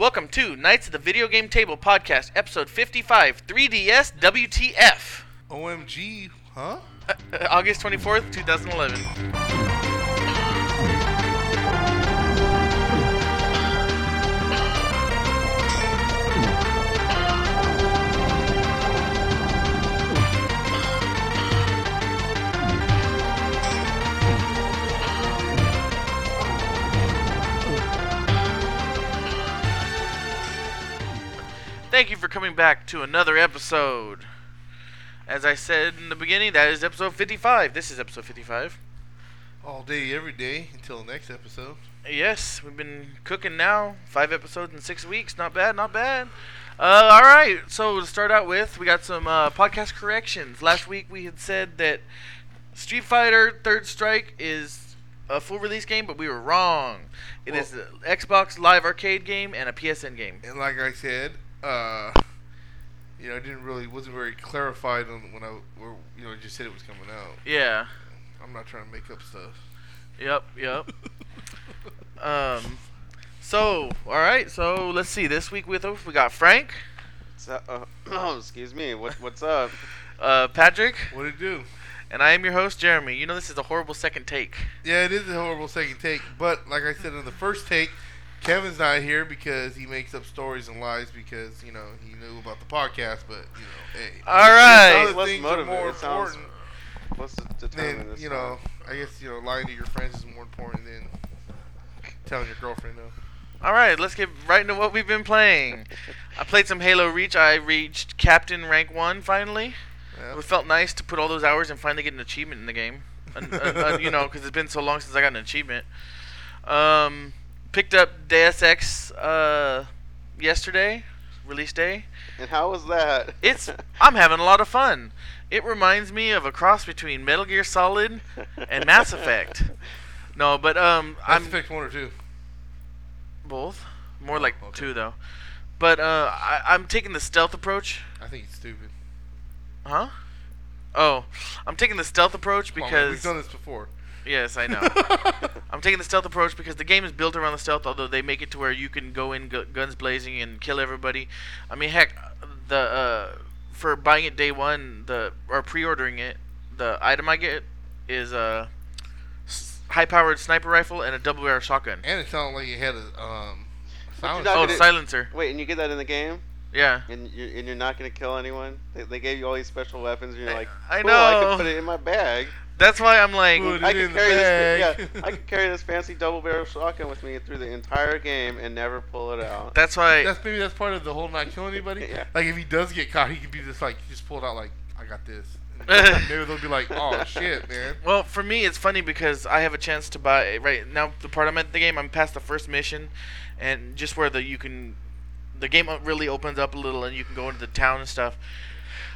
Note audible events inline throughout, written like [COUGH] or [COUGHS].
Welcome to Knights of the Video Game Table Podcast, episode 55, 3DS WTF, OMG, huh? Uh, uh, August 24th, 2011. Thank you for coming back to another episode. As I said in the beginning, that is episode 55. This is episode 55. All day, every day until the next episode. Yes, we've been cooking now. Five episodes in six weeks. Not bad, not bad. Uh, all right, so to start out with, we got some uh, podcast corrections. Last week we had said that Street Fighter Third Strike is a full release game, but we were wrong. It is Well- an Xbox Live Arcade game and a PSN game. And like I said, uh, you know, I didn't really wasn't very clarified on when I, or, you know, just said it was coming out. Yeah. I'm not trying to make up stuff. Yep. Yep. [LAUGHS] um. So, all right. So let's see. This week with us we got Frank, So, uh, [CLEARS THROAT] oh, excuse me. What, what's up? [LAUGHS] uh, Patrick, What did you do? and I am your host Jeremy. You know this is a horrible second take. Yeah, it is a horrible second take, but like I said in the first take, Kevin's not here because he makes up stories and lies because you know he knew about the podcast, but you know, hey, All right. other Let's things motivate. are more It sounds- important What's the determine than this? you know. I guess you know lying to your friends is more important than telling your girlfriend no. All right. Let's get right into what we've been playing. I played some Halo Reach. I reached Captain Rank One finally. Yeah. It felt nice to put all those hours and finally get an achievement in the game. And, uh, uh, you know, because it's been so long since I got an achievement. Um, picked up Deus Ex uh, yesterday, release day. And how was that? It's I'm having a lot of fun. It reminds me of a cross between Metal Gear Solid and Mass [LAUGHS] Effect. No, but um, Mass I'm Effect one or two. both. More Oh, like okay. two though. But uh, I, I'm taking the stealth approach. I think it's stupid. Huh? Oh, I'm taking the stealth approach Come on, man, we've done this before. Yes, I know. [LAUGHS] I'm taking the stealth approach because the game is built around the stealth. Although they make it to where you can go in gu- guns blazing and kill everybody. I mean, heck, the uh, for buying it day one, the or pre-ordering it, the item I get is a s- high-powered sniper rifle and a double-barrel shotgun. and it sounded like you had a um. But you're not Oh, gonna- silencer. Wait, and you get that in the game, Yeah. and you're, and you're not gonna kill anyone. They, they gave you all these special weapons, and you're I- like, I cool, I know. can put it in my bag. That's why I'm like, Put I in can carry this. Yeah, I can carry this fancy double barrel shotgun with me through the entire game and never pull it out. that's why. That's maybe that's part of the whole not killing anybody. Yeah. Like if he does get caught, he could be just like just pulled out like I got this. And [LAUGHS] maybe they'll be like, oh shit, man. Well, for me, it's funny because I have a chance to buy right now. The part I'm at the game, I'm past the first mission, and just where the you can, the game really opens up a little, and you can go into the town and stuff.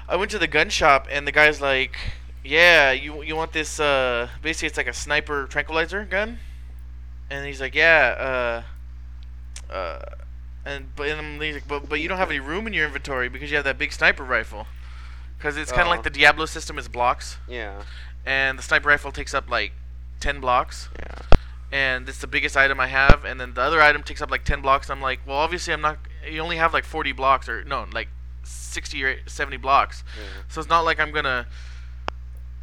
I went to the gun shop, and the guy's like, "Yeah, you you want this? Uh, basically, it's like a sniper tranquilizer gun." And he's like, "Yeah, uh, uh." And but and he's like, but but you don't have any room in your inventory because you have that big sniper rifle. Because it's kind of Oh. like the Diablo system is blocks Yeah, and the sniper rifle takes up like 10 blocks yeah. and it's the biggest item i have and then the other item takes up like 10 blocks i'm like well obviously i'm not you only have like 40 blocks or no like 60 or 70 blocks yeah. so it's not like i'm gonna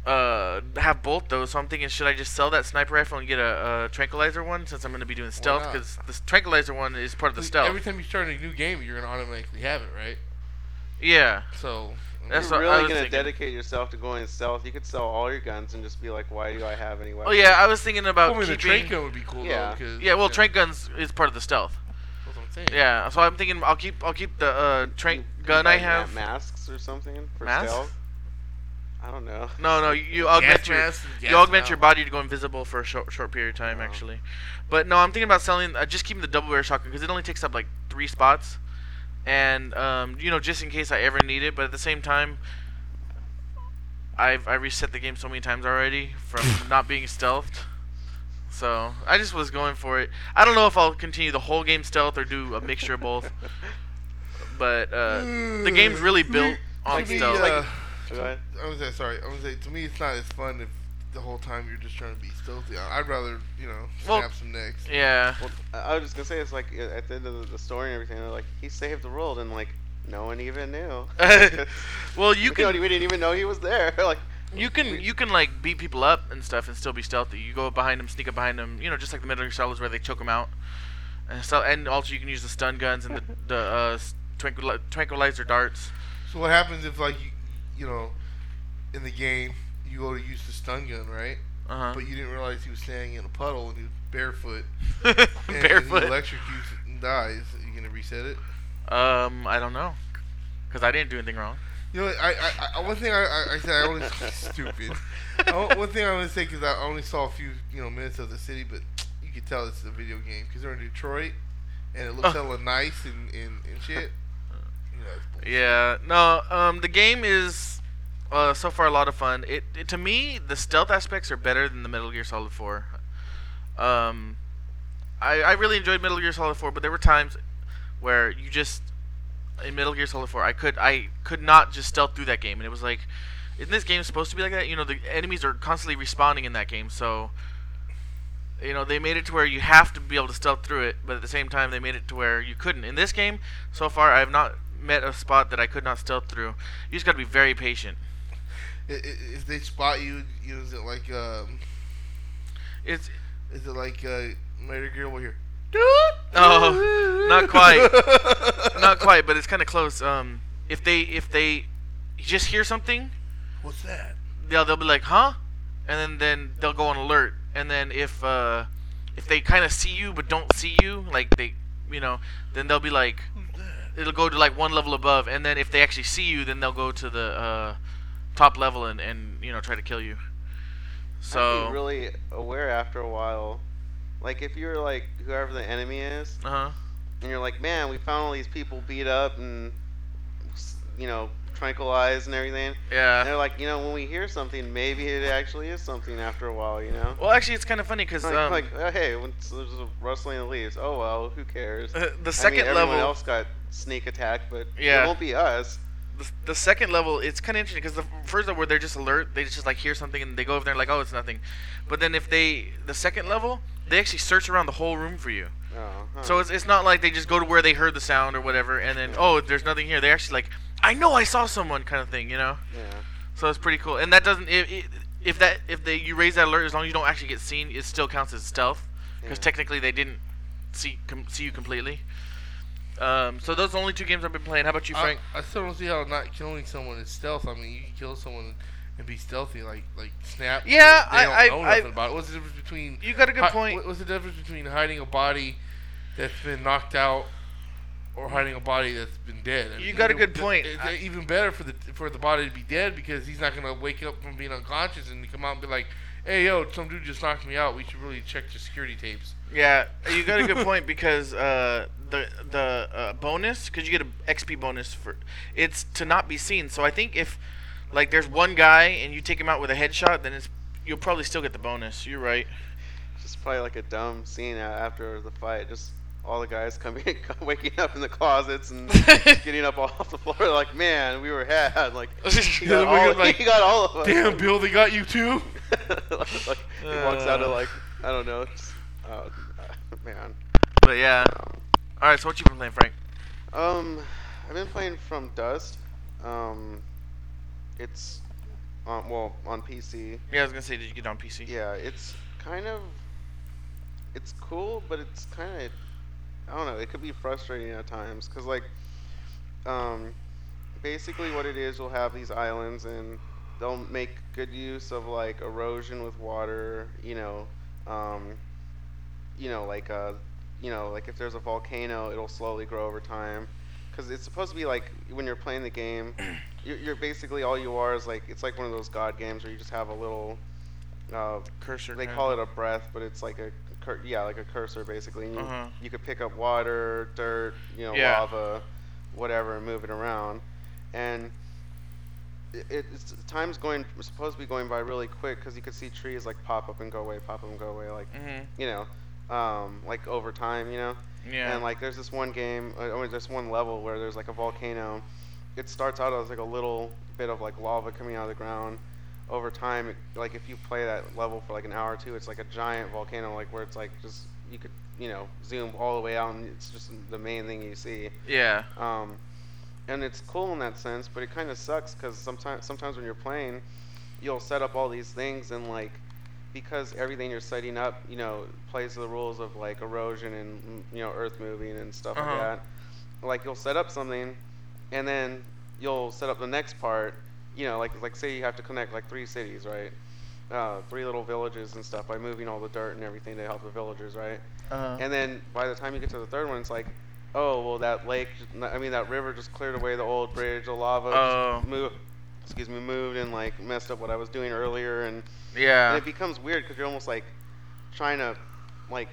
uh have both those so i'm thinking should i just sell that sniper rifle and get a, a tranquilizer one since i'm gonna be doing stealth because the tranquilizer one is part of the stealth Every time you start a new game, you're gonna automatically have it, right? yeah So That's You're really gonna thinking. dedicate yourself to going stealth. You could sell all your guns and just be like, "Why do I have any weapons?" oh yeah i was thinking about I mean, the keeping trank gun would be cool Yeah. though. Because, yeah well you know, trank guns is part of the stealth That's what I'm saying. yeah so i'm thinking i'll keep i'll keep the uh trank You- you gun buy i have masks or something for Masks? stealth. I don't know. No, no, you, you augment your mask you gas augment your body to go invisible for a short short period of time, Oh. actually. But no, I'm thinking about selling, uh, just keeping the double barrel shotgun because it only takes up like three spots, and um, you know, just in case I ever need it. But at the same time, I've I reset the game so many times already from [LAUGHS] not being stealthed. So I just was going for it. I don't know if I'll continue the whole game stealth or do a mixture of both. [LAUGHS] But uh, the game's really [LAUGHS] built on To me, stealth. uh, Go ahead. I was say, sorry. I was say to me, it's not as fun if the whole time you're just trying to be stealthy. I- I'd rather you know Well, snap some necks. Yeah. Well, I I was just gonna say it's like at the end of the- the story and everything, they're like he saved the world and like no one even knew. [LAUGHS] [LAUGHS] well, you We don't- can we didn't even know he was there. [LAUGHS] like you can you can like beat people up and stuff and still be stealthy. You go behind them, sneak up behind them. You know, just like the middle Metal Gear Solids where they choke them out. And so, and also you can use the stun guns and the the uh, s- tranquili- tranquilizer darts. So what happens if like you you know in the game you go to use the stun gun right, Uh huh. but you didn't realize he was standing in a puddle and he was barefoot and, [LAUGHS] and he Barefoot. electrocutes and dies. Are you gonna reset it? Um, I don't know, cause I didn't do anything wrong. You know, I, I, I one thing I, I, I said I only [LAUGHS] stupid. I, [LAUGHS] one thing I want to say because I only saw a few you know minutes of the city, but you could tell it's a video game because they're in Detroit and it looks Uh. hella nice and, and, and shit. You know, it's bullshit. Yeah. No. Um, the game is uh, so far a lot of fun. It, it to me the stealth aspects are better than the Metal Gear Solid 4. Um, I I really enjoyed Metal Gear Solid 4, but there were times where you just in Metal Gear Solid 4 I could I could not just stealth through that game, and it was like, isn't this game supposed to be like that? You know, the enemies are constantly respawning in that game, so. You know, they made it to where you have to be able to stealth through it, but at the same time, they made it to where you couldn't. In this game, so far, I have not met a spot that I could not stealth through. You just got to be very patient. If they spot you, you know, is it like um, It's is it like uh, Metal Gear where you're Oh, not quite. not quite, but it's kind of close. Um, if they if they just hear something, What's that? they'll they'll be like, "Huh?" and then then they'll go on alert. And then if uh if they kind of see you but don't see you, like they you know, then they'll be like? It'll go to like one level above, and then if they actually see you, then they'll go to the uh, top level and and you know try to kill you. I'd So be really aware after a while. Like if you're like whoever the enemy is, uh huh. and you're like, man, we found all these people beat up and you know tranquilized and everything. And Yeah. they're like, you know, when we hear something, maybe it actually is something after a while, you know. Well, actually, it's kind of funny because Like, um, like oh, hey, when there's a rustling of leaves. Oh well, who cares? uh, [LAUGHS] the I second mean, everyone level. else got sneak attack, but Yeah. it won't be us. the, the second level it's kind of interesting because the first level where they're just alert they just like hear something and they go over there and like oh it's nothing but then if they the second level they actually search around the whole room for you Oh, huh. so it's, it's not like they just go to where they heard the sound or whatever and then oh there's nothing here they're actually like i know i saw someone kind of thing you know yeah. so it's pretty cool and that doesn't if, if that if they you raise that alert as long as you don't actually get seen it still counts as stealth because Yeah. technically they didn't see com- see you completely um, so those are the only two games I've been playing. How about you, Frank? I, I still don't see how not killing someone is stealth. I mean, you can kill someone and be stealthy, like like snap. Yeah, they I- don't I- know I- nothing about it. What's the difference between? you got a good hi- point. What's the difference between hiding a body that's been knocked out or hiding a body that's been dead? I You mean, got a good it- point. It's I- even better for the for the body to be dead because he's not gonna wake up from being unconscious and come out and be like, "Hey, yo, some dude just knocked me out. We should really check your security tapes." Yeah, you got a good point because uh, the the uh, bonus because you get an XP bonus for it's to not be seen. So I think if like there's one guy and you take him out with a headshot, then it's you'll probably still get the bonus. You're right. Just probably like a dumb scene after the fight. Just all the guys coming, [LAUGHS] waking up in the closets and [LAUGHS] getting up off the floor. Like, man, we were had. Like, [LAUGHS] he got, all, like, he got all of us. Damn, Bill, they got you too. like, like, he walks out of Uh. like, I don't know. Just, uh, man. But yeah. All right. So what you been playing, Frank? Um, I've been playing From Dust. Um, it's, on well, on PC. Yeah, I was gonna say, did you get it on PC? Yeah, it's kind of it's cool, but it's kind of I don't know. It could be frustrating at times because like um basically what it is, you'll have these islands and they'll make good use of like erosion with water. You know, um, you know like uh you know like if there's a volcano, it'll slowly grow over time. Because it's supposed to be like when you're playing the game, [CLEARS THROAT] you're, you're basically all you are is like it's like one of those god games where you just have a little uh, Cursor. they call it a breath, but it's like a cur- yeah, like a cursor basically. You, Uh-huh. you could pick up water, dirt, you know, Yeah. lava, whatever, and move it around. And it, it's time's going supposed to be going by really quick because you could see trees like pop up and go away, pop up and go away, like Mhm. you know, um, like over time, you know. Yeah. And like there's this one game, uh, or there's one level where there's like a volcano. It starts out as like a little bit of like lava coming out of the ground. Over time, it, like if you play that level for like an hour or two, it's like a giant volcano, like where it's like just you could you know zoom all the way out, and it's just the main thing you see. Yeah. Um, and it's cool in that sense, but it kind of sucks because sometimes sometimes when you're playing, you'll set up all these things and like because everything you're setting up, you know, plays the rules of like erosion and mm, you know earth moving and stuff Uh-huh. like that. Like you'll set up something, and then you'll set up the next part. You know, like like say you have to connect like three cities, right? Uh, three little villages and stuff by moving all the dirt and everything to help the villagers, right? Uh-huh. And then by the time you get to the third one, it's like, oh well, that lake, I mean that river just cleared away the old bridge, the lava Oh. just moved, excuse me, moved and like messed up what I was doing earlier, and, yeah, and it becomes weird because you're almost like trying to like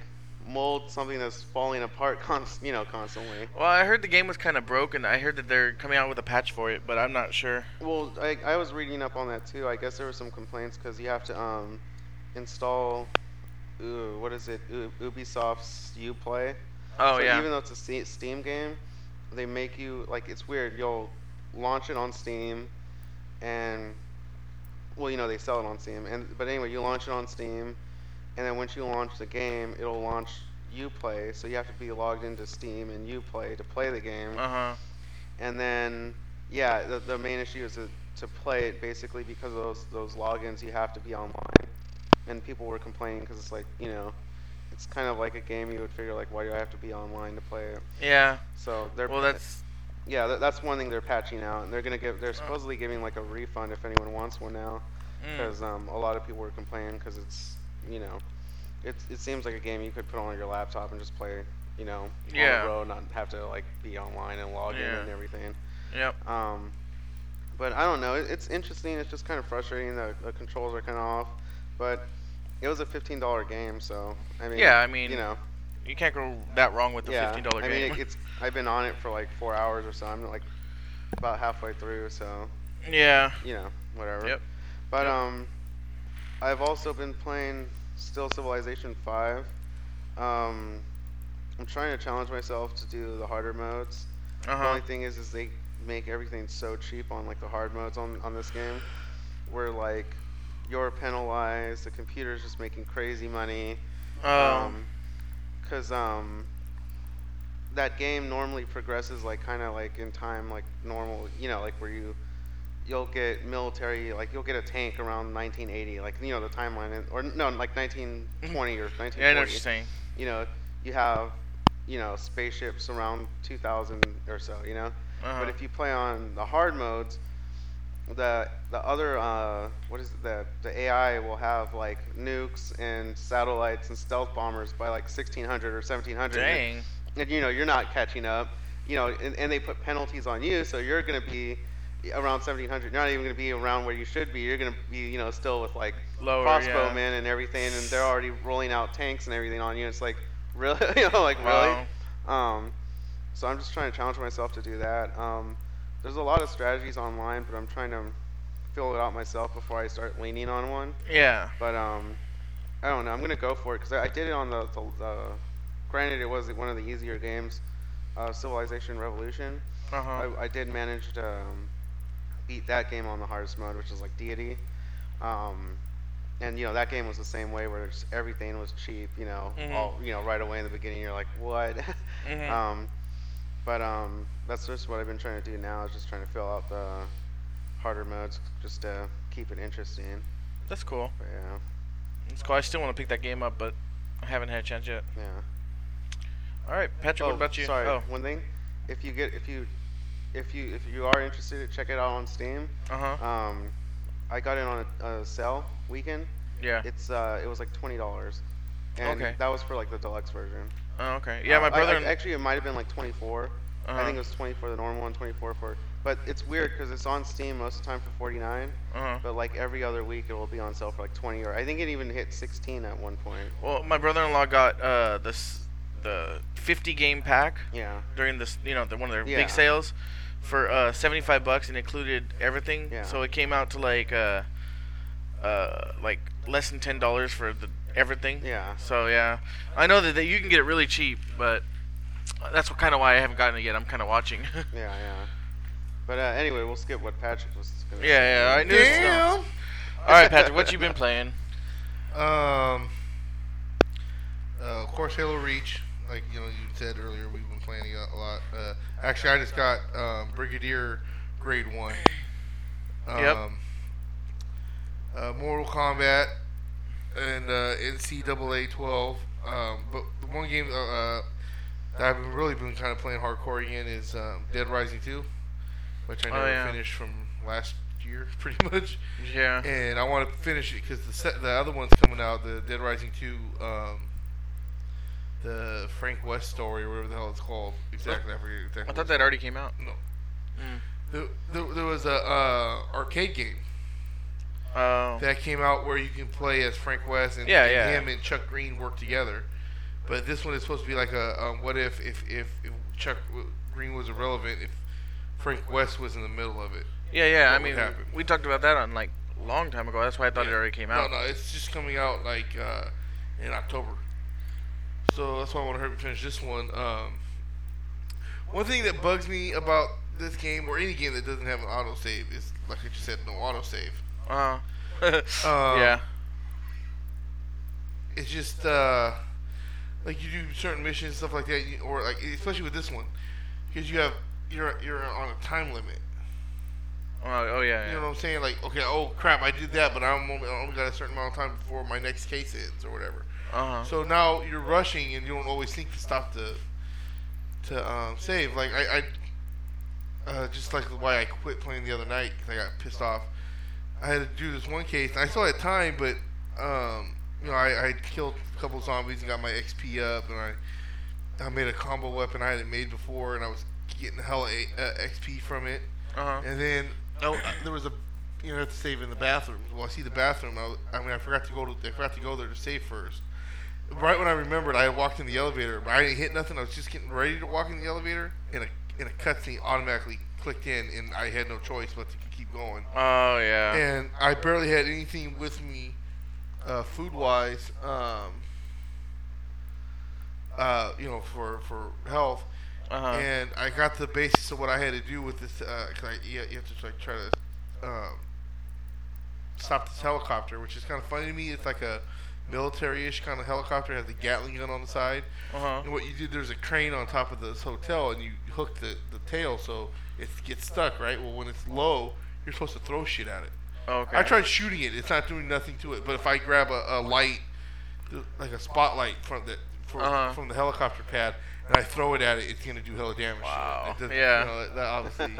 mold something that's falling apart, [LAUGHS] const- you know, constantly. Well, I heard the game was kind of broken. I heard that they're coming out with a patch for it, but I'm not sure. Well, I, I was reading up on that too. I guess there were some complaints because you have to um, install, ooh, what is it, U- Ubisoft's UPlay. Oh so yeah. Even though it's a Steam game, they make you like it's weird. You'll launch it on Steam, and well, you know they sell it on Steam. And but anyway, you launch it on Steam, and then once you launch the game, it'll launch UPlay. So you have to be logged into Steam and UPlay to play the game. Uh huh. And then yeah, the, the main issue is to, to play it basically because of those those logins. You have to be online, and people were complaining because it's like you know. It's kind of like a game you would figure like why do I have to be online to play it? Yeah. So they're Well, that's yeah, that, that's one thing they're patching out, and they're gonna give. They're supposedly giving like a refund if anyone wants one now, mm, because um, a lot of people were complaining because it's you know, it it seems like a game you could put on your laptop and just play, you know, Yeah. on the road, not have to like be online and log in and everything. Yep. Um, but I don't know. It, it's interesting. It's just kind of frustrating. The, the controls are kind of off, but it was a fifteen dollar game, so I mean, Yeah, I mean, you know, You can't go that wrong with the yeah. fifteen dollar game. I mean, it, it's I've been on it for like four hours or so. I'm like about halfway through, so yeah. you know, whatever. Yep. But Yep. um, I've also been playing still Civilization Five. Um, I'm trying to challenge myself to do the harder modes. Uh The only thing is, is they make everything so cheap on like the hard modes on on this game, where like you're penalized, the computer's just making crazy money. Um. because um, that game normally progresses like kind of like in time, like normal, you know, like where you you'll get military, like you'll get a tank around 1980, like you know the timeline, and, or no, like 1920 or 1940. yeah, I know what you're saying. You know, you have you know spaceships around 2000 or so, you know. Uh-huh. But if you play on the hard modes, the the other uh, what is it, the the AI will have like nukes and satellites and stealth bombers by like 1600 or 1700. Dang. And you know you're not catching up. You know, and, and they put penalties on you, so you're gonna be around 1700. You're not even gonna be around where you should be. You're gonna be you know still with like Lower, crossbowmen yeah. and everything, and they're already rolling out tanks and everything on you. It's like [LAUGHS] really, [LAUGHS] you know, like really. Wow. Um, so I'm just trying to challenge myself to do that. Um, there's a lot of strategies online, but I'm trying to fill it out myself before I start leaning on one. Yeah. But um, I don't know. I'm gonna go for it because I, I did it on the, the. Granted, it was one of the easier games, uh, Civilization Revolution. Uh huh. I, I did manage to um, beat that game on the hardest mode, which is like deity. Um, and you know that game was the same way, where just everything was cheap. You know, Mhm. all you know right away in the beginning, you're like, what? [LAUGHS] Mhm. um, but um, that's just what I've been trying to do now. Is just trying to fill out the harder modes, just to keep it interesting. That's cool. But yeah, That's cool. I still want to pick that game up, but I haven't had a chance yet. yeah. All right, Patrick. what Oh, about you? Sorry, Oh. one thing. If you get if you if you if you are interested, check it out on Steam. Uh huh. Um, I got it on a, a sale weekend. Yeah. It's uh, it was like twenty dollars, and Okay. that was for like the deluxe version. Oh, okay. Yeah, my Uh, I- brother. I- and- actually, it might have been like twenty I uh-huh. think it was twenty for the normal one, twenty four for. But it's weird because it's on Steam most of the time for forty nine, Uh-huh. but like every other week it will be on sale for like twenty or I think it even hit sixteen at one point. Well, my brother-in-law got uh this the 50 game pack Yeah. during this, you know, the, one of their Yeah. big sales for uh 75 bucks and included everything. Yeah. So it came out to like uh uh like less than ten dollars for the everything. Yeah. So yeah, I know that, that you can get it really cheap, but that's what kind of why I haven't gotten it yet. I'm kind of watching. [LAUGHS] Yeah, yeah. But uh, anyway, we'll skip what Patrick was. Gonna Yeah, say. yeah, I knew- Damn. All right, Patrick, what you been [LAUGHS] playing? Um, uh, of course, Halo Reach. Like you know, you said earlier, we've been playing a lot. Uh, actually, I just got um, Brigadier Grade One. Um, Yep. Uh, Mortal Kombat and uh, NCAA 12. Um, but the one game uh, uh, that I've been really been kind of playing hardcore again is um, Dead Rising 2, which I Oh, never yeah. finished from last year, [LAUGHS] pretty much Yeah. and I want to finish it because the set, the other one's coming out, the Dead Rising two, um, the Frank West story or whatever the hell it's called. Exactly, I forget exactly. I thought it's that already came out. No, Mm. there, there, there was a uh, arcade game Oh. that came out where you can play as Frank West and, Yeah, and yeah. him and Chuck Green work together. But this one is supposed to be like a um, what if if if, if Chuck Green was irrelevant if Frank West was in the middle of it. yeah, yeah. I what would mean, happen? we talked about that on like a long time ago. That's why I thought it already came out. No, no, it's just coming out like uh, in October. So that's why I want to hurry and finish this one. Um, one thing that bugs me about this game or any game that doesn't have an autosave is, like I just said, no autosave. Uh. [LAUGHS] Um, yeah. It's just uh, like you do certain missions stuff like that, or like especially with this one, because you have you're you're on a time limit. Oh, oh yeah. You know yeah. what I'm saying? Like, okay, oh crap, I did that, but I'm only, I only got a certain amount of time before my next case ends or whatever. Uh huh. So now you're rushing and you don't always think to stop to to um, save. Like I, I uh, just like why I quit playing the other night 'cause I got pissed off. I had to do this one case and I still had time, but um, you know I, I killed a couple zombies and got my XP up and I I made a combo weapon I hadn't made before and I was getting a hella uh, XP from it. Uh huh. And then oh, uh, there was a you know have to save in the bathroom. Well, I see the bathroom. I, I mean, I forgot to go to I forgot to go there to save first. Right when I remembered, I had walked in the elevator, but I didn't hit nothing. I was just getting ready to walk in the elevator, and a and a cutscene automatically clicked in, and I had no choice but to keep going. Oh yeah. And I barely had anything with me, uh, food wise. Um, uh, you know, for for health. Uh huh. And I got the basis of what I had to do with this. Uh, 'cause I, you, you have to like try to um, stop this helicopter, which is kind of funny to me. It's like a military-ish kind of helicopter. Has a Gatling gun on the side. Uh huh. And what you do, there's a crane on top of this hotel, and you hook the, the tail so it gets stuck, right? Well, when it's low, you're supposed to throw shit at it. Okay. I tried shooting it; it's not doing nothing to it. But if I grab a, a light, like a spotlight from the for, Uh-huh. from the helicopter pad, and I throw it at it, it's gonna do hella damage. Wow. Does- Yeah. You know, that, that obviously,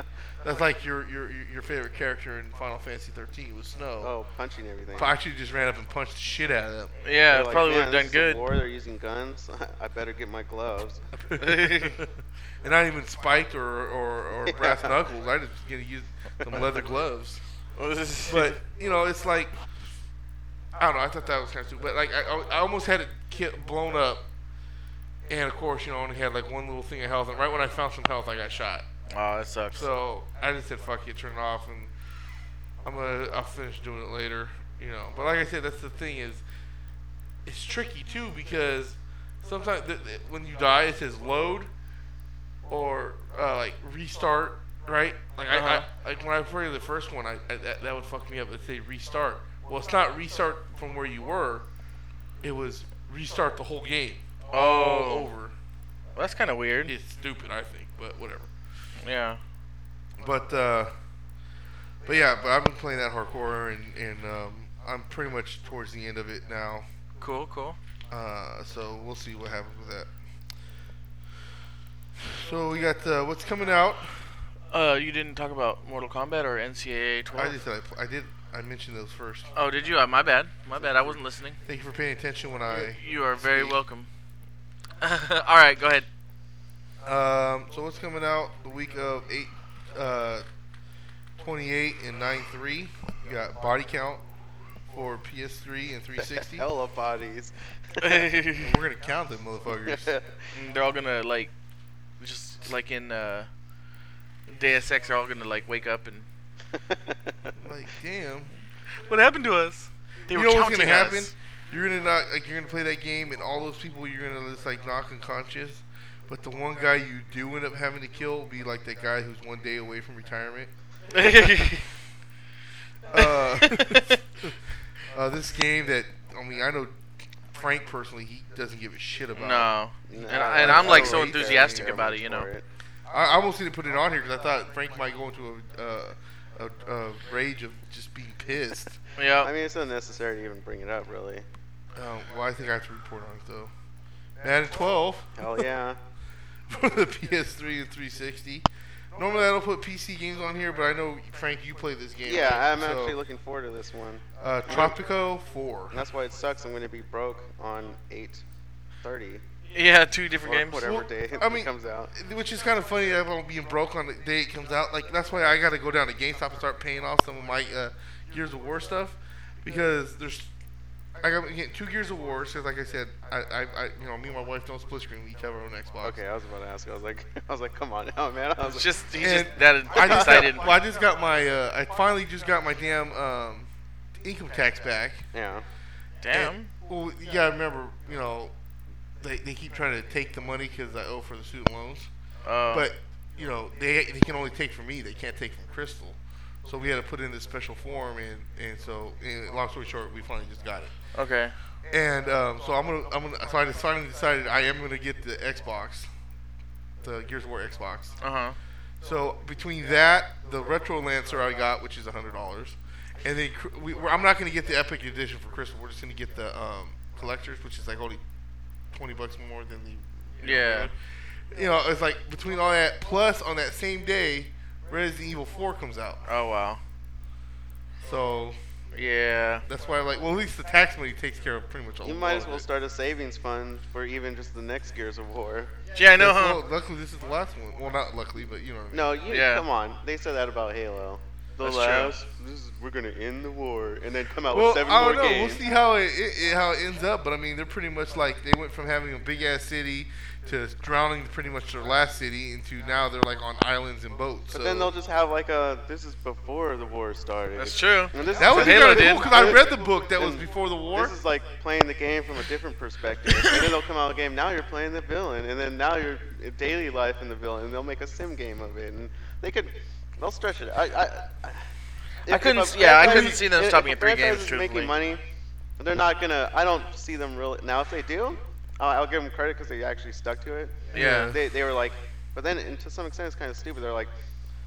that's like your, your your favorite character in Final Fantasy 13 was Snow. Oh, punching everything. I actually just ran up and punched the shit out of them. Yeah, They're it like, probably would "Man, have this done is a good. War, they're using guns. [LAUGHS] I better get my gloves. [LAUGHS] [LAUGHS] and not even spiked or, or, or brass knuckles. I just gonna use some leather gloves. But you know, it's like I don't know. I thought that was kind of stupid. But like, I, I almost had it ki- blown up, and of course, you know, I only had like one little thing of health. And right when I found some health, I got shot. Oh, that sucks. So I just said, "Fuck it, turn it off," and I'm gonna I'll finish doing it later. You know, but like I said, that's the thing is, it's tricky too because sometimes th- th- when you die, it says load or uh, like restart, right? Like Uh-huh. I, I like when I played the first one, I, I that, that would fuck me up. It say restart. Well, it's not restart from where you were. It was restart the whole game oh, over. that's kind of weird. It's stupid, I think, but whatever. Yeah. But uh, but yeah, but I've been playing that hardcore, and and um, I'm pretty much towards the end of it now. Cool, cool. Uh, so we'll see what happens with that. So we got uh, what's coming out. Uh, you didn't talk about Mortal Kombat or NCAA 12? I said I, I did. I mentioned those first. oh, did you? Uh, my bad. My bad. I wasn't listening. Thank you for paying attention when I. You are very speak. welcome. [LAUGHS] All right, go ahead. Um, so what's coming out the week of eight, uh, 28 and 9 3? You got Body Count for PS3 and 360. [LAUGHS] Hella bodies. [LAUGHS] We're gonna count them motherfuckers. [LAUGHS] they're all gonna like, just like in uh, Deus Ex, they're all gonna like wake up and. like, damn. What happened to us? They you were know what's gonna counting happen? You're gonna not like you're gonna play that game, and all those people you're gonna just like knock unconscious. But the one guy you do end up having to kill will be like that guy who's one day away from retirement. [LAUGHS] uh, uh, this game that I mean, I know Frank personally, he doesn't give a shit about. no. No, And, I and I'm like so enthusiastic care about it, you know. it. I, I almost didn't put it on here because I thought Frank might go into a, uh, a, a rage of just being pissed. Yeah. I mean, it's unnecessary to even bring it up, really. Um, well, I think I have to report on it though. Madden 12 Hell yeah. [LAUGHS] for the [LAUGHS] PS3 and 360. Normally I don't put PC games on here, but I know Frank, you play this game. Yeah. I'm So, actually looking forward to this one. Uh, Tropico 4. And that's why it sucks. I'm going to be broke on 8:30, yeah, two different games. whatever Well, day I it mean, comes out. Which is kind of funny that I'm being broke on the day it comes out. Like that's why I got to go down to GameStop and start paying off some of my uh, Gears of War stuff because there's I got getting two Gears of War. So like I said, I, I, I you know me and my wife don't split screen. We each have our own Xbox. Okay, I was about to ask. I was like, [LAUGHS] I was like, come on now, man. I was It's like, just he's just that [LAUGHS] I just excited. got, well, I just got my uh, I finally just got my damn um, income tax back. yeah. Damn. And, well, you gotta remember, you know, they, they keep trying to take the money because I owe for the student loans. Uh, But you know, they they can only take from me. They can't take from Crystal. So we had to put in this special form, and and so and long story short, we finally just got it. okay. And um, so I'm gonna I'm gonna so I just finally decided I am gonna get the Xbox, the Gears of War Xbox. Uh huh. So between that, the Retro Lancer I got, which is hundred dollars, and then we, we're, I'm not gonna get the Epic Edition for Christmas. We're just gonna get the um, collectors, which is like only twenty bucks more than the Yeah. you know, it's like between all that plus on that same day, Resident Evil 4 comes out. Oh wow. So Yeah. that's why I'm like, well, at least the tax money takes care of pretty much all. You might as well it. start a savings fund for even just the next Gears of War. Yeah, I know, That's- huh? well, luckily, this is the last one. Well, not luckily, but you know. What I mean. No, you Yeah. come on. They said that about Halo. The That's true. last, this is, we're gonna end the war and then come out Well, with seven I don't know. games. We'll see how it, it, it how it ends up. But I mean, they're pretty much like they went from having a big ass city to drowning pretty much their last city into now they're like on islands and boats. But so. then they'll just have like a this is before the war started. That's true. And this That is would be Halo cool because I read the [LAUGHS] book that was before the war. This is like playing the game from a different perspective. and then they'll come out with a game. Now you're playing the villain, and then now you're in daily life in the villain, and they'll make a sim game of it, and they could, they'll stretch it. I, I, I, I couldn't if yeah, I couldn't see them stopping at three franchise games, is truthfully. making money. They're not gonna. I don't see them really. Now, if they do, I'll, I'll give them credit because they actually stuck to it. Yeah. They, they were like, but then and to some extent it's kind of stupid. They're like,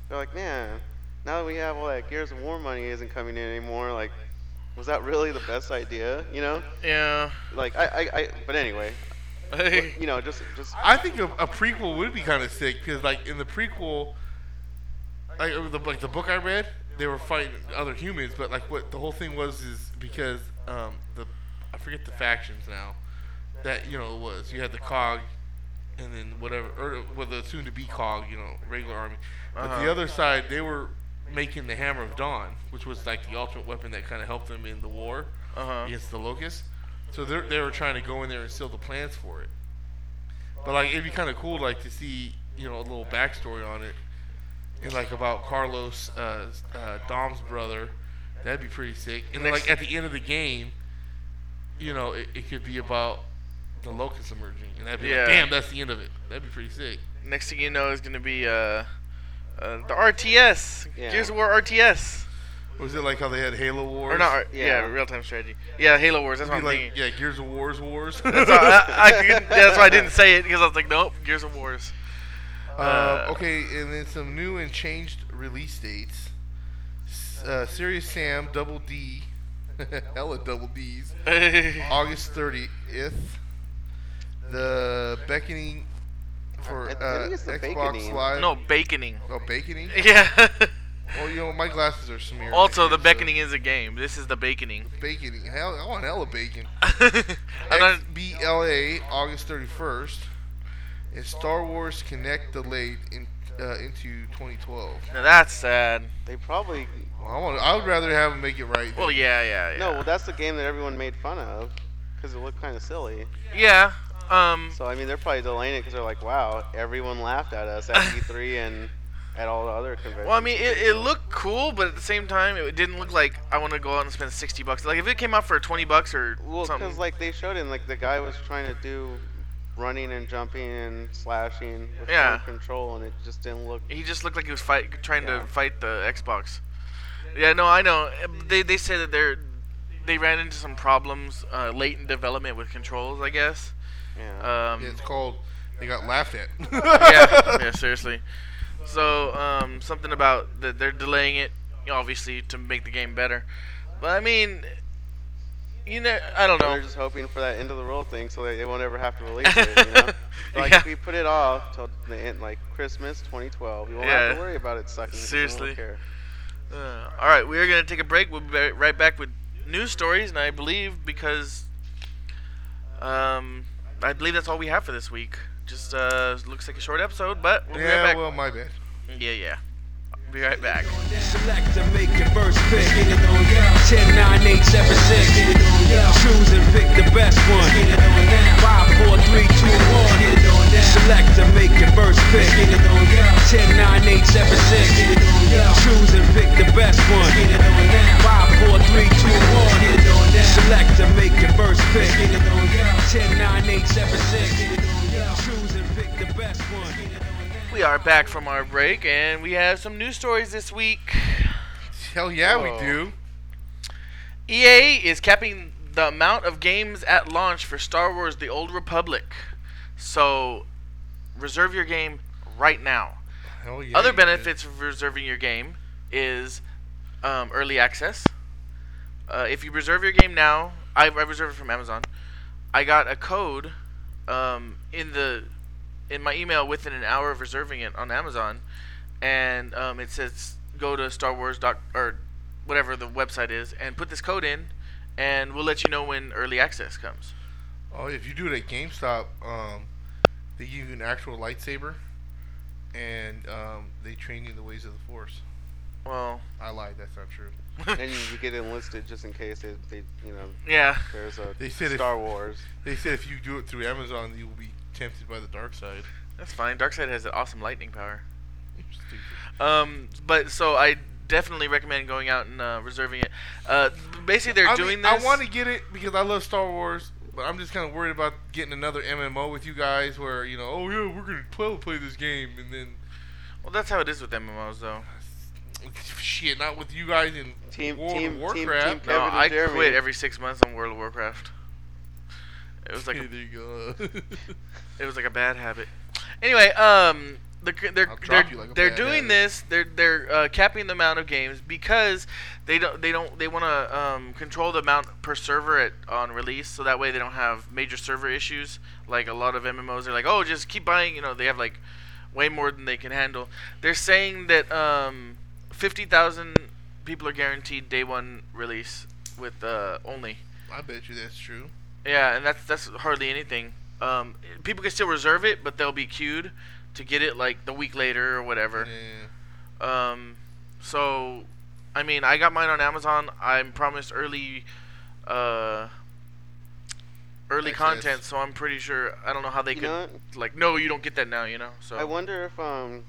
they're like, man, now that we have all that Gears of War money isn't coming in anymore. Like, was that really the best idea? You know? Yeah. Like I, I, I but anyway, you know, just just I think a, a prequel would be kind of sick because, like, in the prequel, like the, like the book I read, they were fighting other humans, but like what the whole thing was is because um, the I forget the factions now that you know it was you had the Cog, and then whatever or well the soon to be Cog, you know, regular army, but Uh-huh. the other side they were making the Hammer of Dawn, which was like the ultimate weapon that kind of helped them in the war Uh huh. against the locusts. So they they were trying to go in there and steal the plans for it. But like it'd be kind of cool like to see you know a little backstory on it, and like about Carlos, uh, uh, Dom's brother. That'd be pretty sick. And then like at the end of the game, you know it, it could be about the locusts emerging, and that'd be Yeah. like, damn, that's the end of it. That'd be pretty sick. Next thing you know is gonna be uh, uh the RTS. Yeah. Gears of War RTS. Was it like how they had Halo Wars? Or not? Yeah, Yeah. real time strategy. Yeah, Halo Wars. That's It'd what be I'm like thinking. yeah, Gears of Wars Wars. That's, why I, I, could- [LAUGHS] that's why I didn't say it because I was like, nope, Gears of Wars. Uh, okay, and then some new and changed release dates. Uh, Serious Sam Double D, [LAUGHS] hella double D's, [LAUGHS] August 30th. The Beckoning for I- I uh, think it's the Xbox Baconing. Live. no, baconing. Oh, Baconing? [LAUGHS] Yeah. Well, you know, my glasses are smeared. also, the so- beckoning is a game. This is the baconing. Baconing. Hell, I want hella bacon. [LAUGHS] I'm not, XBLA, August 31st. And Star Wars Kinect delayed in, uh, into 2012. now that's sad. they probably Well, I, want, I would rather have them make it right. Well, yeah, yeah, yeah. no. Well, that's the game that everyone made fun of because it looked kind of silly. Yeah. Um. So I mean, they're probably delaying it because they're like, wow, everyone laughed at us at E3 [LAUGHS] and at all the other conventions. Well, I mean, it, it looked cool, but at the same time, it didn't look like I want to go out and spend sixty bucks. Like if it came out for twenty bucks or Well, something. because like they showed it, like the guy was trying to do running and jumping and slashing with yeah. control, and it just didn't look. he just looked like he was fight trying Yeah. to fight the Xbox. Yeah, no, I know. They they say that they're they ran into some problems uh, late in development with controls, I guess. Yeah. Um, Yeah, it's called. They got laughed at. [LAUGHS] yeah, yeah, [LAUGHS] seriously. So um, something about that they're delaying it, obviously, to make the game better. But I mean, you know, I don't know. They're know. just hoping for that end of the world thing, so they, they won't ever have to release it. You know? [LAUGHS] like Yeah. if we put it off till the end, like Christmas 2012, we won't Yeah. have to worry about it sucking. 'cause Seriously. Uh, all right, we are gonna take a break. We'll be right back with news stories, and I believe because um, I believe that's all we have for this week. Just uh, looks like a short episode, but we'll be right yeah, back. well, my bad. yeah, yeah. Be right back. Select to make your first pick. 10, 9, 8, 7, 6. Choose and pick the best one. 5, 4, 3, 2, 1. Select to make your first pick. 10, 9, 8, 7, 6. Choose and pick the best one. 5, 4, 3, 2, 1. Select to make your first pick. 10, 9, 8, 7, 6. Choose and pick the best one. We are back from our break, and we have some news stories this week. Hell yeah, Oh. we do. EA is capping the amount of games at launch for Star Wars: The Old Republic. So, reserve your game right now. Hell yeah. Other you did. benefits of reserving your game is um, early access. Uh, if you reserve your game now, I, I reserved it from Amazon. I got a code um, in the in my email within an hour of reserving it on Amazon, and um, it says go to Star Wars doc or whatever the website is and put this code in, and we'll let you know when early access comes. Oh, if you do it at GameStop, um, they give you an actual lightsaber, and um, they train you in the ways of the Force. Well, I lied. That's not true. [LAUGHS] and you get enlisted just in case they, they you know, yeah. there's a They said if- Star Wars. They said if you do it through Amazon, you will be tempted by the dark side. That's fine. Dark side has an awesome lightning power. Stupid. Um, but so I definitely recommend going out and uh, reserving it. Uh, basically, they're I doing mean, this. I want to get it because I love Star Wars, but I'm just kind of worried about getting another MMO with you guys, where you know, oh yeah, we're gonna play, play this game, and then Well, that's how it is with MMOs, though. Shit, not with you guys in Team- World team- of Warcraft. team No, I Jeremy. quit every six months on World of Warcraft. It was like There a, you go. [LAUGHS] it was like a bad habit. Anyway, um, they're they're they're, like they're doing habit. this. They're they're uh, capping the amount of games because they don't they don't they want to um, control the amount per server at on release, so that way they don't have major server issues. Like a lot of MMOs, they're like, oh, just keep buying. You know, they have like way more than they can handle. They're saying that um, fifty thousand people are guaranteed day one release with uh, only. I bet you that's true. Yeah, and that's that's hardly anything. Um, people can still reserve it, but they'll be queued to get it like the week later or whatever. Yeah. Um, so, I mean, I got mine on Amazon. I'm promised early, uh, early Access. content, so I'm pretty sure. I don't know how they You could like. No, you don't get that now. You know. So. I wonder if um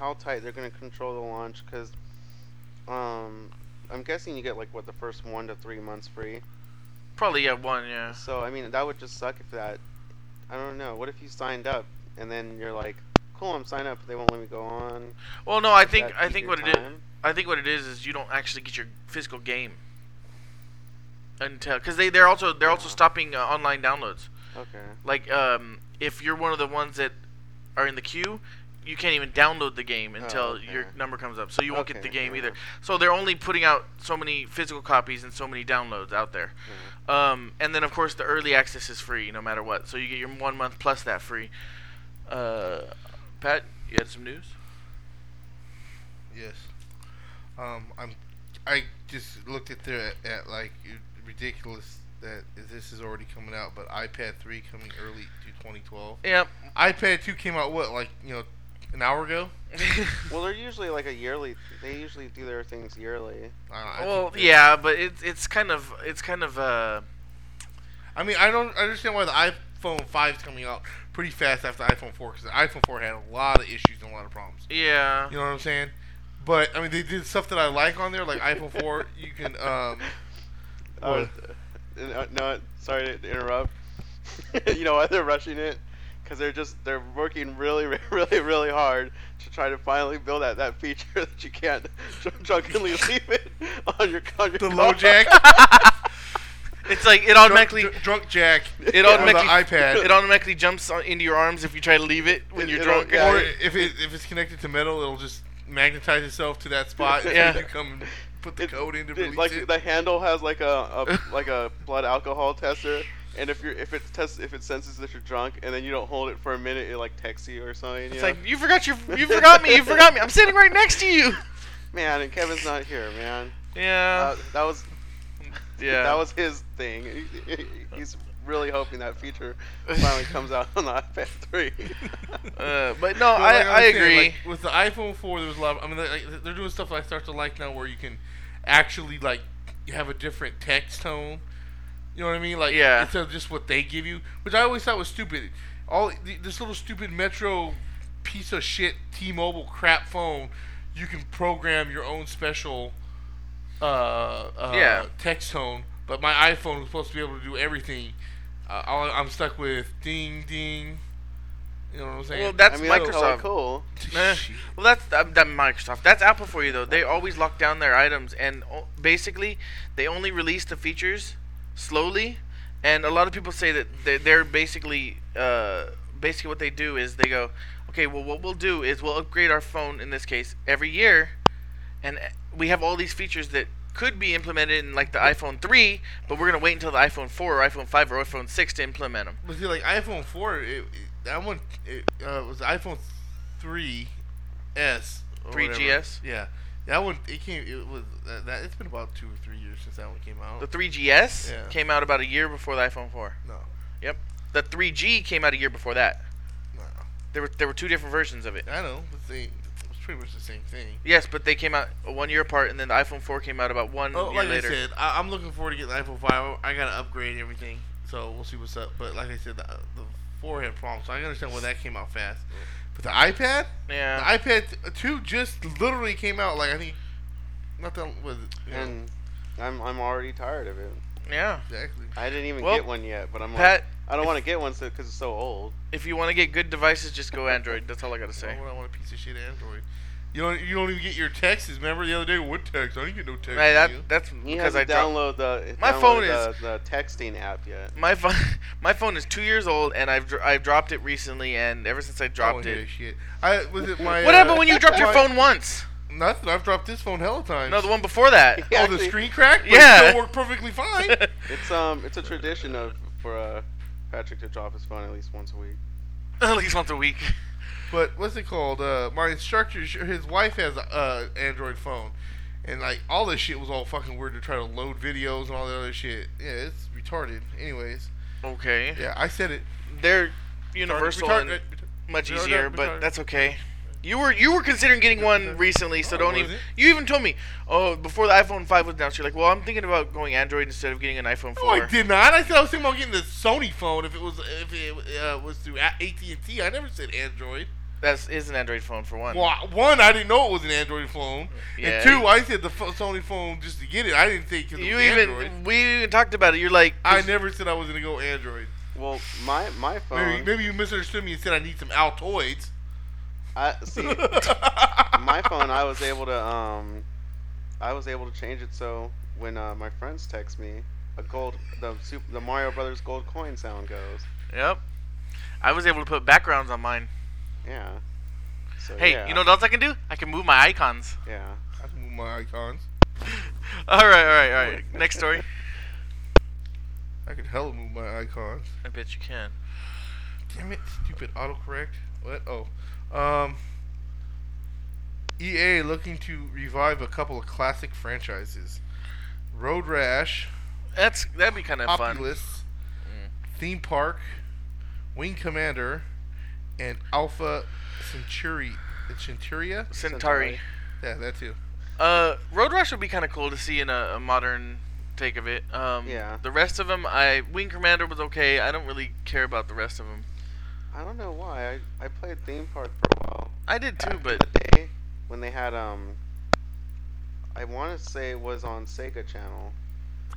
how tight they're gonna control the launch because um I'm guessing you get like what the first one to three months free. Probably yeah, one yeah. So I mean that would just suck if that. I don't know. What if you signed up and then you're like, cool, I'm signed up, but they won't let me go on. Well, no, I think I think what it is. I think what it is is you don't actually get your physical game until because they they're also they're also stopping uh, online downloads. Okay. Like um, if you're one of the ones that are in the queue, you can't even download the game until Oh, okay. your number comes up, so you won't get the game yeah. either. So they're only putting out so many physical copies and so many downloads out there. Um, and then of course the early access is free no matter what, so you get your one month plus that free. Uh, Pat, you had some news. Yes. Um, I'm. I just looked at there at, at like ridiculous that this is already coming out, but iPad 3 coming early to 2012. Yep. iPad 2 came out what like you know an hour ago. [LAUGHS] Well, they're usually like a yearly. They usually do their things yearly. I don't know, well, yeah, but it's it's kind of it's kind of uh I mean, I don't understand why the iPhone 5 is coming out pretty fast after the iPhone 4 because the iPhone 4 had a lot of issues and a lot of problems. yeah. You know what I'm saying? But I mean, they did stuff that I like on there, like iPhone 4. You can um, [LAUGHS] Oh, uh, no, sorry to interrupt. [LAUGHS] you know why they're rushing it? Because they're just they're working really, [LAUGHS] really, really hard to try to finally build that that feature [LAUGHS] that you can't [LAUGHS] dr- drunkenly leave it on your on your The car. LoJack. It's like it drunk, automatically dr- drunk jack. it on automatically the iPad. it automatically jumps on, into your arms if you try to leave it when It- you're drunk. yeah, or it- if it if it's connected to metal, it'll just magnetize itself to that spot. Yeah. yeah. You come put the It- code in to It- release like it. the handle has like a, a like a blood alcohol tester, and if you're if it tests if it senses that you're drunk, and then you don't hold it for a minute, it like texts you or something. It's you like you forgot your you forgot me you forgot me. I'm sitting right next to you. [LAUGHS] man, and Kevin's not here, man. Yeah. Uh, that was yeah. that was his thing. He- he- He's really hoping that feature finally comes out on the iPad 3. Uh, [LAUGHS] but no, But I, like I was saying, agree. like, with the iPhone 4, there's a lot. Of, I mean, like, they're doing stuff I start to like now, where you can actually like have a different text tone. You know what I mean? Like Yeah. instead of just what they give you, which I always thought was stupid. All this little stupid Metro piece of shit T-Mobile crap phone, you can program your own special uh, uh, Yeah. text tone. But my iPhone was supposed to be able to do everything. Uh, all- I'm stuck with ding ding. You know what I'm saying? well, that's I mean, Microsoft. hella cool. [LAUGHS] Eh, well, that's that, that Microsoft. That's Apple for you though. They always lock down their items, and o- basically, they only release the features slowly. And a lot of people say that they're, they're basically, uh, basically what they do is they go, okay, well, what we'll do is we'll upgrade our phone in this case every year, and we have all these features that could be implemented in like the iPhone 3, but we're gonna wait until the iPhone 4 or iPhone 5 or iPhone 6 to implement them. But see, like iPhone 4, it, it, that one it, uh, was iPhone 3S. 3GS? Yeah, that one it came. It was that, that. It's been about two or three years since that one came out. The 3GS Yeah. came out about a year before the iPhone 4. no, Yep. The 3G came out a year before that. no, There were there were two different versions of it. I know. But they, it was pretty much the same thing. Yes, but they came out uh, one year apart, and then the iPhone 4 came out about one Oh, year like later. I said, I, I'm looking forward to getting the iPhone 5. I gotta upgrade everything, so we'll see what's up. But like I said, the, uh, the 4 had problems, so I understand why that came out fast. Mm. But the iPad, Yeah. the iPad 2 just literally came out. Like I think, not that was it. And I'm I'm already tired of it. yeah. exactly. I didn't even Well, get one yet, but I'm Pat, like, I don't want to get one because it's so old. if you want to get good devices, just go Android. That's all I gotta say. Why would I want a piece of shit Android? You don't. You don't even get your texts. Remember the other day? What text? I didn't get no text. Hey, that you. that's He because I download the My downloaded phone the, is- the texting app yet. My phone, [LAUGHS] my phone is two years old, and I've dr- I've dropped it recently, and ever since I I dropped don't hear it, Shit. I was it my. what uh, happened when you dropped your phone once? Nothing. I've dropped this phone hella times. No, the one before that. [LAUGHS] Yeah, oh, the screen crack. But Yeah. It still worked perfectly fine. [LAUGHS] It's um it's a tradition of for uh, Patrick to drop his phone at least once a week. At least once a week. But what's it called? Uh, my instructor, his wife has a uh, Android phone, and like all this shit was all fucking weird to try to load videos and all that other shit. Yeah, it's retarded. Anyways, Okay. yeah, I said it. They're universal Retard- and retard- much retarded- easier, but that's okay. You were you were considering getting one recently, so Oh, don't even. it? You even told me, oh, before the iPhone five was announced, you're like, well, I'm thinking about going Android instead of getting an iPhone No, four. I did not. I said I was thinking about getting the Sony phone if it was if it uh, was through AT and T. I never said Android. That is an Android phone for one. Well, one, I didn't know it was an Android phone, Yeah. and two, I said the pho- Sony phone just to get it. I didn't think it was you even Android. we even talked about it. You're like, I never said I was gonna go Android. Well, my my Maybe, phone. maybe you misunderstood me and said I need some Altoids. I see. my [LAUGHS] phone, I was able to um, I was able to change it so when uh, my friends text me, a gold the super, the Mario Brothers gold coin sound goes. Yep. I was able to put backgrounds on mine. Yeah. So, Hey, yeah, you know what else I can do? I can move my icons. Yeah. I can move my icons. [LAUGHS] all right, all right, all right. Next story. I could hella move my icons. I bet you can. Damn it, stupid autocorrect. What? Oh. Um. EA looking to revive a couple of classic franchises. Road Rash, That's that'd be kind of fun. Populous, Theme Park, Wing Commander, and Alpha Centuri Centuria? Centauri. Yeah, that too. Uh, Road Rash would be kind of cool to see in a, a modern take of it. Um, Yeah. The rest of them, I Wing Commander was okay. I don't really care about the rest of them. I don't know why. I, I played theme park for a while. I did too, but the day when they had um, I want to say it was on Sega Channel.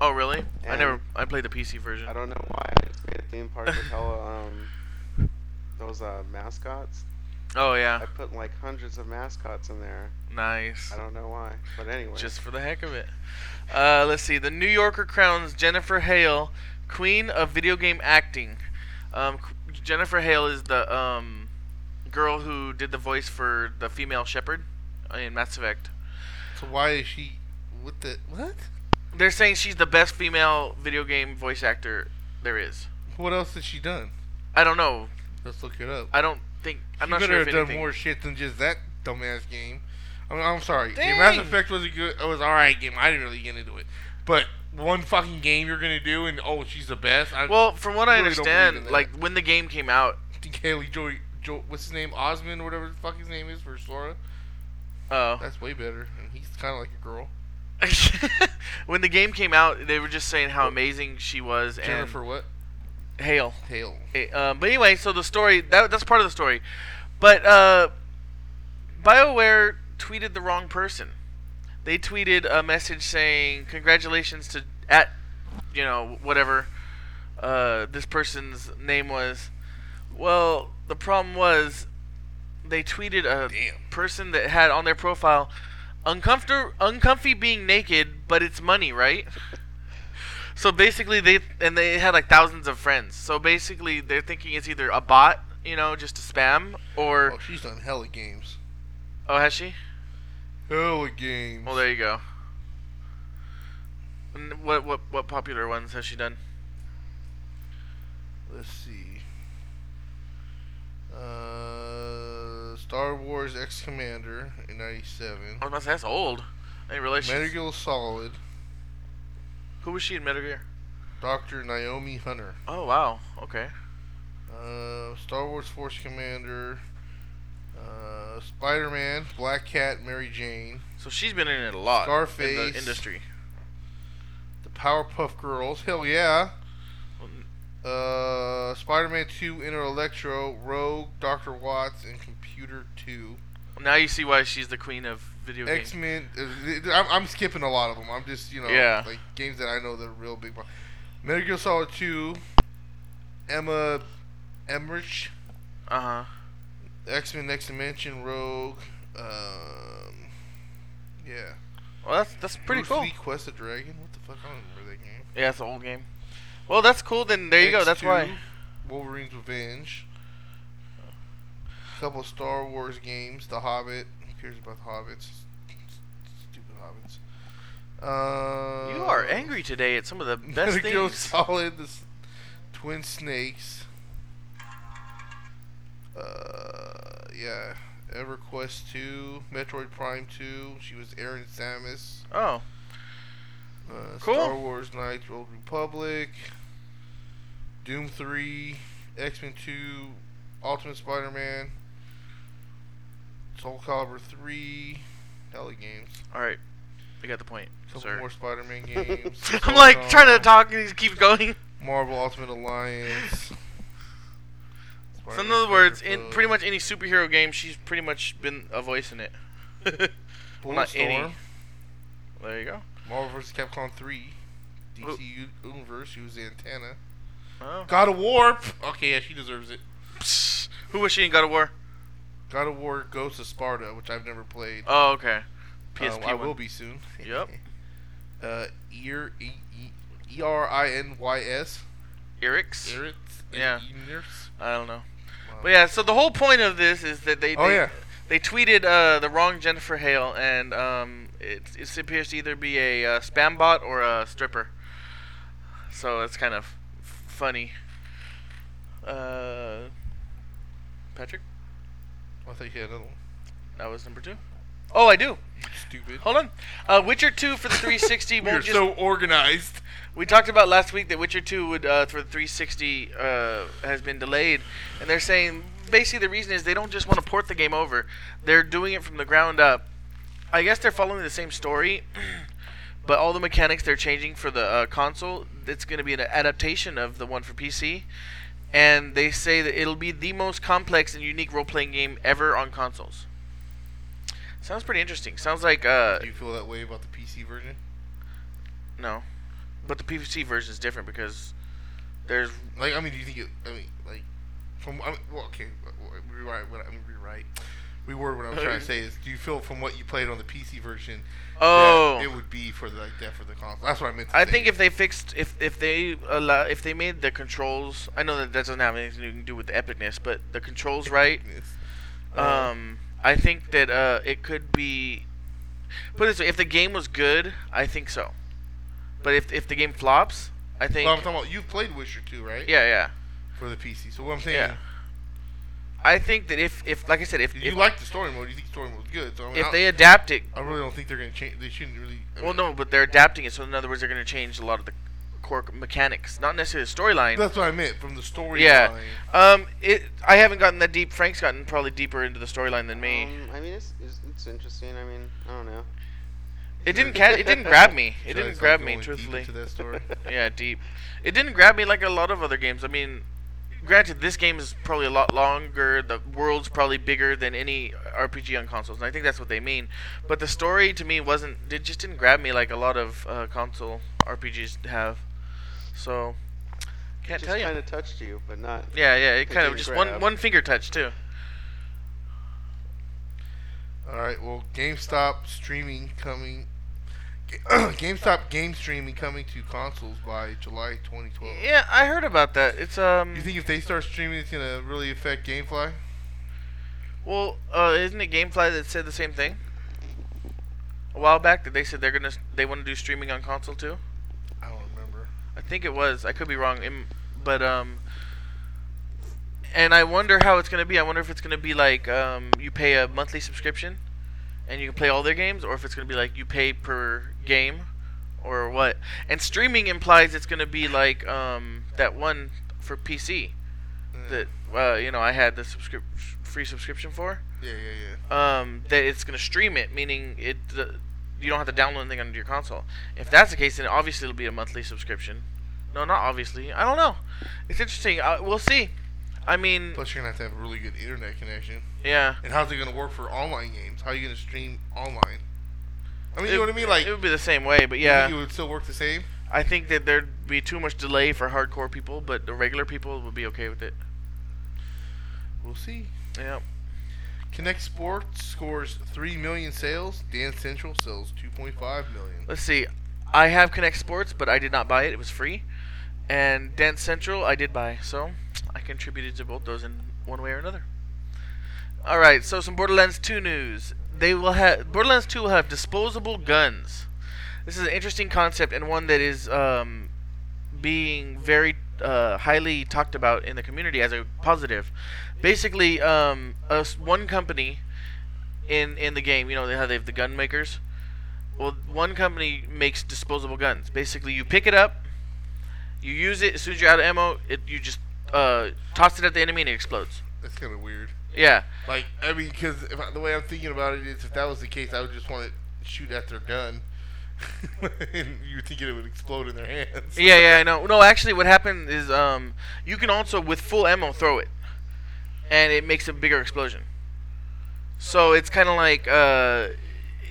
oh really? I And- never. I played the PC version. I don't know why. I just made a theme park with [LAUGHS] hella um, those uh, mascots. Oh yeah, I put like hundreds of mascots in there. nice. I don't know why, but anyway. Just for the heck of it. Uh, let's see. The New Yorker crowns Jennifer Hale Queen of Video Game Acting. Um, Jennifer Hale is the um, girl who did the voice for the female Shepard in Mass Effect. So why is she? What the what? They're saying she's the best female video game voice actor there is. What else has she done? I don't know. Let's look it up. I don't think. I'm she not sure if have done anything. more shit than just that dumbass game. I mean, I'm sorry. The Mass Effect was a good. It was all right game. I didn't really get into it, but one fucking game you're gonna do and oh she's the best. I, Well, from what I really understand, like when the game came out, [LAUGHS] Haley Joy, jo, what's his name, Osment, or whatever the fuck his name is for Sora. Oh, That's way better, and he's kind of like a girl. [LAUGHS] when the game came out, they were just saying how amazing she was Jennifer what? and Hale. Hale. Eh, Uh, but anyway, so the story that that's part of the story, but uh, Bioware tweeted the wrong person. They tweeted a message saying congratulations to at you know whatever uh, this person's name was. Well, the problem was they tweeted a Damn. person that had on their profile uncomfortable uncomfy being naked, but it's money, right? [LAUGHS] So basically, they and they had like thousands of friends. So basically, they're thinking it's either a bot, you know, just a spam, or Oh, she's done hella games. oh, has she? Hella games. Well, there you go. And what what what popular ones has she done? Let's see. Uh, Star Wars X Commander in '97. I was about to say that's old. I didn't realize. Metal Gear Solid. Who was she in Metal Gear? Dr. Naomi Hunter. Oh wow. Okay. Uh, Star Wars Force Commander. Uh, Spider Man, Black Cat, Mary Jane. So she's been in it a lot in Scarface. the industry. The Powerpuff Girls. Hell yeah. Uh, Spider Man 2, Enter Electro, Rogue, Dr. Watts, and Computer 2. Now you see why she's the queen of video games. X Men. I'm, I'm skipping a lot of them. I'm just, you know, Yeah. like games that I know that are real big. Metal Gear Solid 2, Emma Emmerich, Uh huh. X Men Next Dimension, Rogue. Um, yeah. Well, that's that's pretty Bruce cool. Lee Quest of Dragon. What the fuck? I don't remember that game. Yeah, it's an old game. Well, that's cool. Then there you go. That's X2, why. Wolverine's Revenge. A couple of Star Wars games. The Hobbit. Who cares about the Hobbits? Stupid Hobbits. Uh, You are angry today at some of the [LAUGHS] best things. Solid. The Twin Snakes. Uh, yeah. EverQuest 2, Metroid Prime 2. She was Aaron Samus. Oh, Uh, Cool. Star Wars Knights Old Republic, Doom 3, X Men 2, Ultimate Spider Man, Soul Calibur 3, hella games. all right. I got the point, couple sir. more Spider Man [LAUGHS] games. I'm like trying to talk and he keeps going. Marvel Ultimate Alliance. So in other words, in pretty much any superhero game, she's pretty much been a voice in it. well, [LAUGHS] not any. There you go. Marvel vs. Capcom 3, Who- DC U- Universe, she was the antenna. Oh. God of War. Okay, yeah, she deserves it. Psst. [LAUGHS] Who was she in God of War? God of War Ghost of Sparta, which I've never played. Oh, okay. Um, PSP I one. will be soon. [LAUGHS] Yep. uh, Ear E E R I N Y S. Eric's? Yeah. Earners? I don't know. But yeah, so the whole point of this is that they Oh they, yeah. they tweeted uh, the wrong Jennifer Hale, and um, it, it appears to either be a uh, spam bot or a stripper. So it's kind of f- funny. Uh, Patrick, I thought you had another one. that was number two. Oh, I do. Stupid. Hold on. Uh, Witcher 2 for the 360 [LAUGHS] We are won't just. so organized. We talked about last week that Witcher 2 would uh, for the 360 uh, has been delayed, and they're saying basically the reason is they don't just want to port the game over; they're doing it from the ground up. I guess they're following the same story, [CLEARS THROAT] but all the mechanics they're changing for the uh, console. It's going to be an adaptation of the one for PC, and they say that it'll be the most complex and unique role-playing game ever on consoles. Sounds pretty interesting. Sounds like uh, Do you feel that way about the PC version? no, but the PC version is different because there's Like, I mean, do you think it? I mean, like, from I mean, well, okay, rewrite what I'm rewrite. Reword what I'm trying to [LAUGHS] say is, do you feel from what you played on the PC version Oh. it would be for the, like that for the console? That's what I meant. To I say. think if they fixed, if if they allow, if they made the controls, I know that that doesn't have anything to do with the epicness, but the controls right. Um, I think that uh, it could be. Put it this way: if the game was good, I think so. But if if the game flops, I think. well, I'm talking about you played Witcher 2, right? yeah, yeah, For the PC. So what I'm saying, yeah. I think that if if like I said, if you if, like the story mode, you think the story mode was good. So I mean, if they adapt it, I really don't think they're gonna change. They shouldn't really. I well, mean, no, but they're adapting it. So in other words, they're going to change a lot of the core mechanics, not necessarily the storyline. That's what I meant from the story. Yeah. Um, it. I haven't gotten that deep. Frank's gotten probably deeper into the storyline than me. Um, I mean, it's, it's it's interesting. I mean, I don't know. It didn't catch. It didn't grab me. It So didn't grab like, me, going deep truthfully. into that story. [LAUGHS] Yeah, deep. It didn't grab me like a lot of other games. I mean, granted, this game is probably a lot longer. The world's probably bigger than any RPG on consoles, and I think that's what they mean. But the story to me wasn't. It just didn't grab me like a lot of uh, console RPGs have. So, can't just tell you. kind of touched you, but not. Yeah, yeah. It It kind of didn't just one one finger touch too. All right. Well, GameStop streaming coming. [COUGHS] GameStop game streaming coming to consoles by July 2012. Yeah, I heard about that. It's um. You think if they start streaming, it's gonna really affect GameFly? Well, uh, isn't it GameFly that said the same thing? A while back, that they said they're gonna they want to do streaming on console too. I don't remember. I think it was. I could be wrong. But um, and I wonder how it's gonna be. I wonder if it's gonna be like um, you pay a monthly subscription, and you can play all their games, or if it's gonna be like you pay per game, or what. And streaming implies it's gonna be like um that one for PC Yeah. that uh, you know I had the subscrip- free subscription for. Yeah, yeah, yeah. um, that it's going to stream it, meaning it you don't have to download anything onto your console. If that's the case, then obviously it'll be a monthly subscription. No, not obviously. I don't know. It's interesting. Uh, we'll see. I mean, Plus, you're gonna have to have a really good internet connection. yeah. And how's it gonna work for online games? How are you gonna stream online? I mean, It- you know what I mean? Like, it would be the same way, but yeah, it would still work the same. I think that there'd be too much delay for hardcore people, but the regular people would be okay with it. We'll see. Yeah. Kinect Sports scores three million sales. Dance Central sells 2.5 million. Let's see. I have Kinect Sports, but I did not buy it. It was free. And Dance Central, I did buy. So I contributed to both those in one way or another. All right. So some Borderlands 2 news. They will have Borderlands 2 will have disposable guns. This is an interesting concept and one that is um, being very uh, highly talked about in the community as a positive. Basically, um, a one company in in the game, you know, they have they have the gun makers. Well, one company makes disposable guns. Basically, you pick it up, you use it. As soon as you're out of ammo, it you just uh, toss it at the enemy and it explodes. That's kind of weird. Yeah, Like, I mean, because the way I'm thinking about it is, if that was the case, I would just want to shoot at their gun, [LAUGHS] and you're thinking it would explode in their hands. yeah, yeah. I know. No, actually, what happened is um, you can also with full ammo throw it, and it makes a bigger explosion. So it's kind of like uh,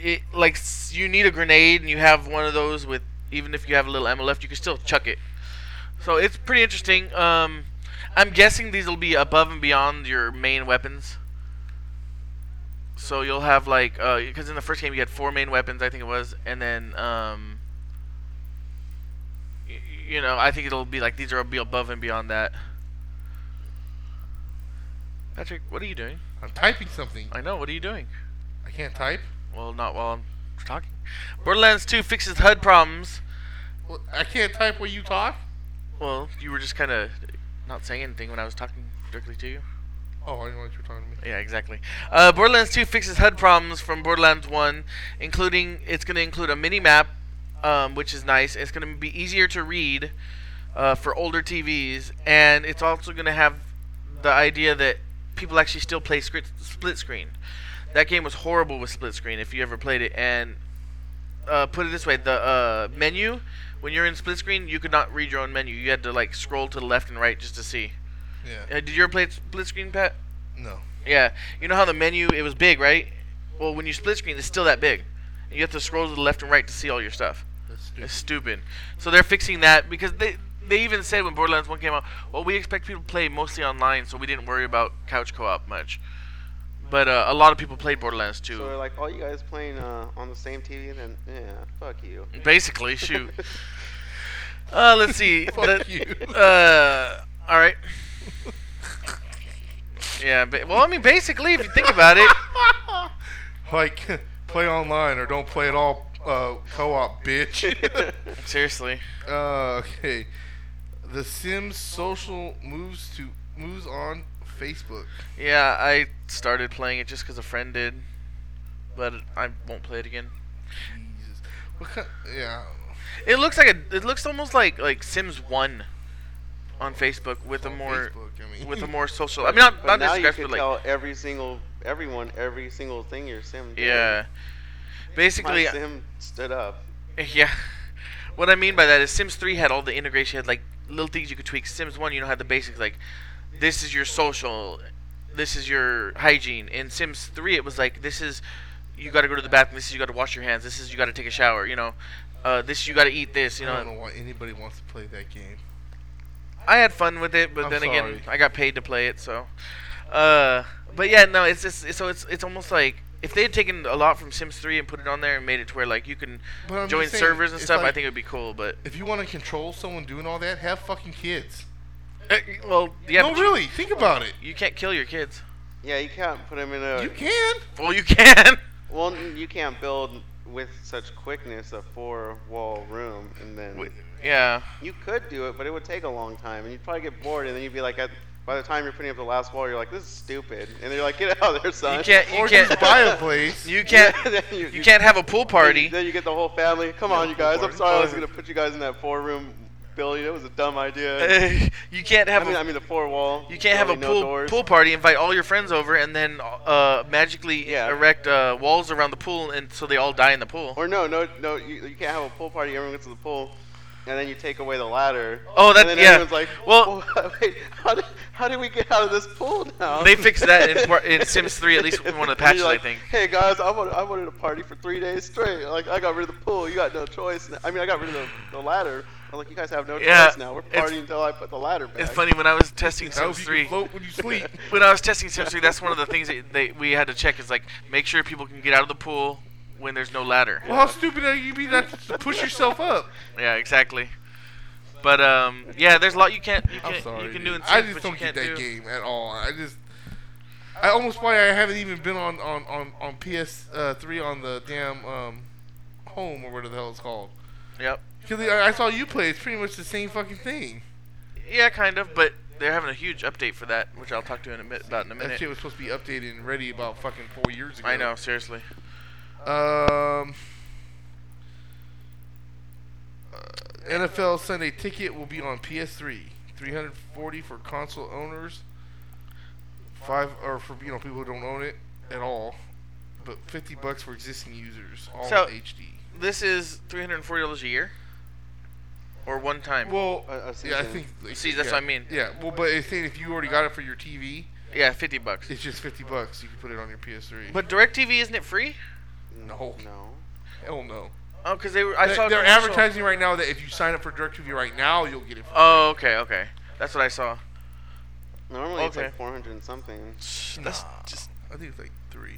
it like you need a grenade and you have one of those with even if you have a little ammo left, you can still chuck it. So it's pretty interesting. Um, I'm guessing these will be above and beyond your main weapons. So you'll have like because in the first game you had four main weapons, I think it was, and then um, y- you know I think it'll be like these are be above and beyond that. Patrick, what are you doing? I'm typing something. I know. What are you doing? I can't type. Well, not while I'm talking. Borderlands 2 fixes HUD problems. Well, I can't type while you talk. Well, you were just kind of not saying anything when I was talking directly to you. Oh, I didn't know what you were talking to me. Yeah, exactly. Uh, Borderlands 2 fixes HUD problems from Borderlands 1, including it's going to include a mini map, um, which is nice. It's going to be easier to read uh, for older TVs, and it's also going to have the idea that people actually still play split screen. That game was horrible with split screen if you ever played it. And uh, put it this way: the uh, menu when you're in split screen, you could not read your own menu. You had to like scroll to the left and right just to see. Yeah. Uh, did you ever play split screen, Pat? No. Yeah, you know how the menu it was big, right? Well, when you split screen, it's still that big. You have to scroll to the left and right to see all your stuff. That's stupid. It's stupid. So they're fixing that because they they even said when Borderlands 1 came out, well, we expect people to play mostly online, so we didn't worry about couch co-op much. But uh, a lot of people played Borderlands 2. So they're like, all you guys playing uh, on the same TV? And then yeah, fuck you. Basically, shoot. [LAUGHS] Uh, let's see. [LAUGHS] Fuck The- you. Uh, all right. Yeah. Ba- well, I mean, basically, if you think about it, [LAUGHS] like, play online or don't play at all. Uh, co-op, bitch. seriously. uh, okay. The Sims social moves to moves on Facebook. Yeah, I started playing it just because a friend did, but I won't play it again. Jesus. What kind? Yeah. It looks like a. It looks almost like like Sims One on Facebook with a more Facebook, I mean. with a more [LAUGHS] social. I mean, not But not now you disrespect, can like tell every single everyone every single thing your sim. did. yeah. Basically, My sim stood up. [LAUGHS] Yeah. What I mean by that is Sims 3 had all the integration, had like little things you could tweak. Sims 1, you know, had the basics like this is your social, this is your hygiene. In Sims 3, it was like this is you got to go to the bathroom, this is you got to wash your hands, this is you got to take a shower, you know. Uh, this you got to eat this, you know. I don't know. why anybody wants to play that game. I had fun with it, but I'm then again. I got paid to play it, so. Uh, but yeah, no, it's just so it's it's almost like if they had taken a lot from Sims 3 and put it on there and made it to where like you can join saying, servers and it's stuff, I think it would be cool. But If you want to control someone doing all that, have fucking kids. Uh, well, yeah, no, but you- really. Think about it. You, can't kill your kids. Yeah, you can't put them in a. You can. Well, you can. [LAUGHS] Well, you can't build with such quickness a four-wall room, and then Wait, Yeah. you could do it, but it would take a long time, and you'd probably get bored, and then you'd be like, at, by the time you're putting up the last wall, you're like, this is stupid, and they're like, get out of there, son. You can't. You Or can't just buy a place. [LAUGHS] You can't. [LAUGHS] Then You can't have a pool party. Then you get the whole family. Come on, you pool guys. I'm sorry, I was Oh. gonna put you guys in that four-room building. It was a dumb idea. you can't have I mean, a. I mean the four-wall. you can't have a building, pool doors. pool party. Invite all your friends over, and then uh, magically Yeah. erect uh, walls around the pool, and so they all die in the pool. Or no, no, no. You, you can't have a pool party. Everyone gets to the pool, and then you take away the ladder. Oh, that- then yeah. everyone's like, Well- [LAUGHS] wait, how did, how did we get out of this pool now? They fixed that in, [LAUGHS] in Sims 3, at least one of the [LAUGHS] patches, like, I think. Hey guys, I wanted, I wanted a party for three days straight. Like I got rid of the pool. You got no choice. I mean, I got rid of the, the ladder. I'm like, you guys have no Yeah, now. We're it's- partying until I put the ladder back. It's funny when I was testing I hope Sims you 3. float when you [LAUGHS] sleep. When I was testing Sims 3, that's one of the things that they, we had to check. Is like make sure people can get out of the pool when there's no ladder. well, how stupid are you be not to push yourself up? Yeah, exactly. But um, yeah, there's a lot you can't you I'm can sorry. you can do in dude. Sims, I just but don't you get can't that do. game at all. I just. I almost why I haven't even been on on on on PS uh, three on the damn um, home or whatever the hell it's called. Yep. Because I saw you play. It's pretty much the same fucking thing. Yeah, kind of, but they're having a huge update for that, which I'll talk to in a bit about in a minute. That shit was supposed to be updated and ready about fucking four years ago. I know, seriously. Um, uh, NFL Sunday Ticket will be on PS3. 340 for console owners. Five or for you know people who don't own it at all, but 50 bucks for existing users, all So- HD. This is three hundred and forty dollars a year, or one time. Well, A- a yeah, I think. like, See, that's yeah, what I mean. Yeah, well, but it's saying if you already got it for your TV, yeah, fifty bucks. it's just 50 bucks. You can put it on your PS3. But Directv isn't it free? No. No. hell no. Oh, because they were. I they, saw. They're advertising right now that if you sign up for DirecTV right now, you'll get it. For Oh, okay, okay. That's what I saw. Normally it's like 400 and something. That's Nah. just I think it's like three.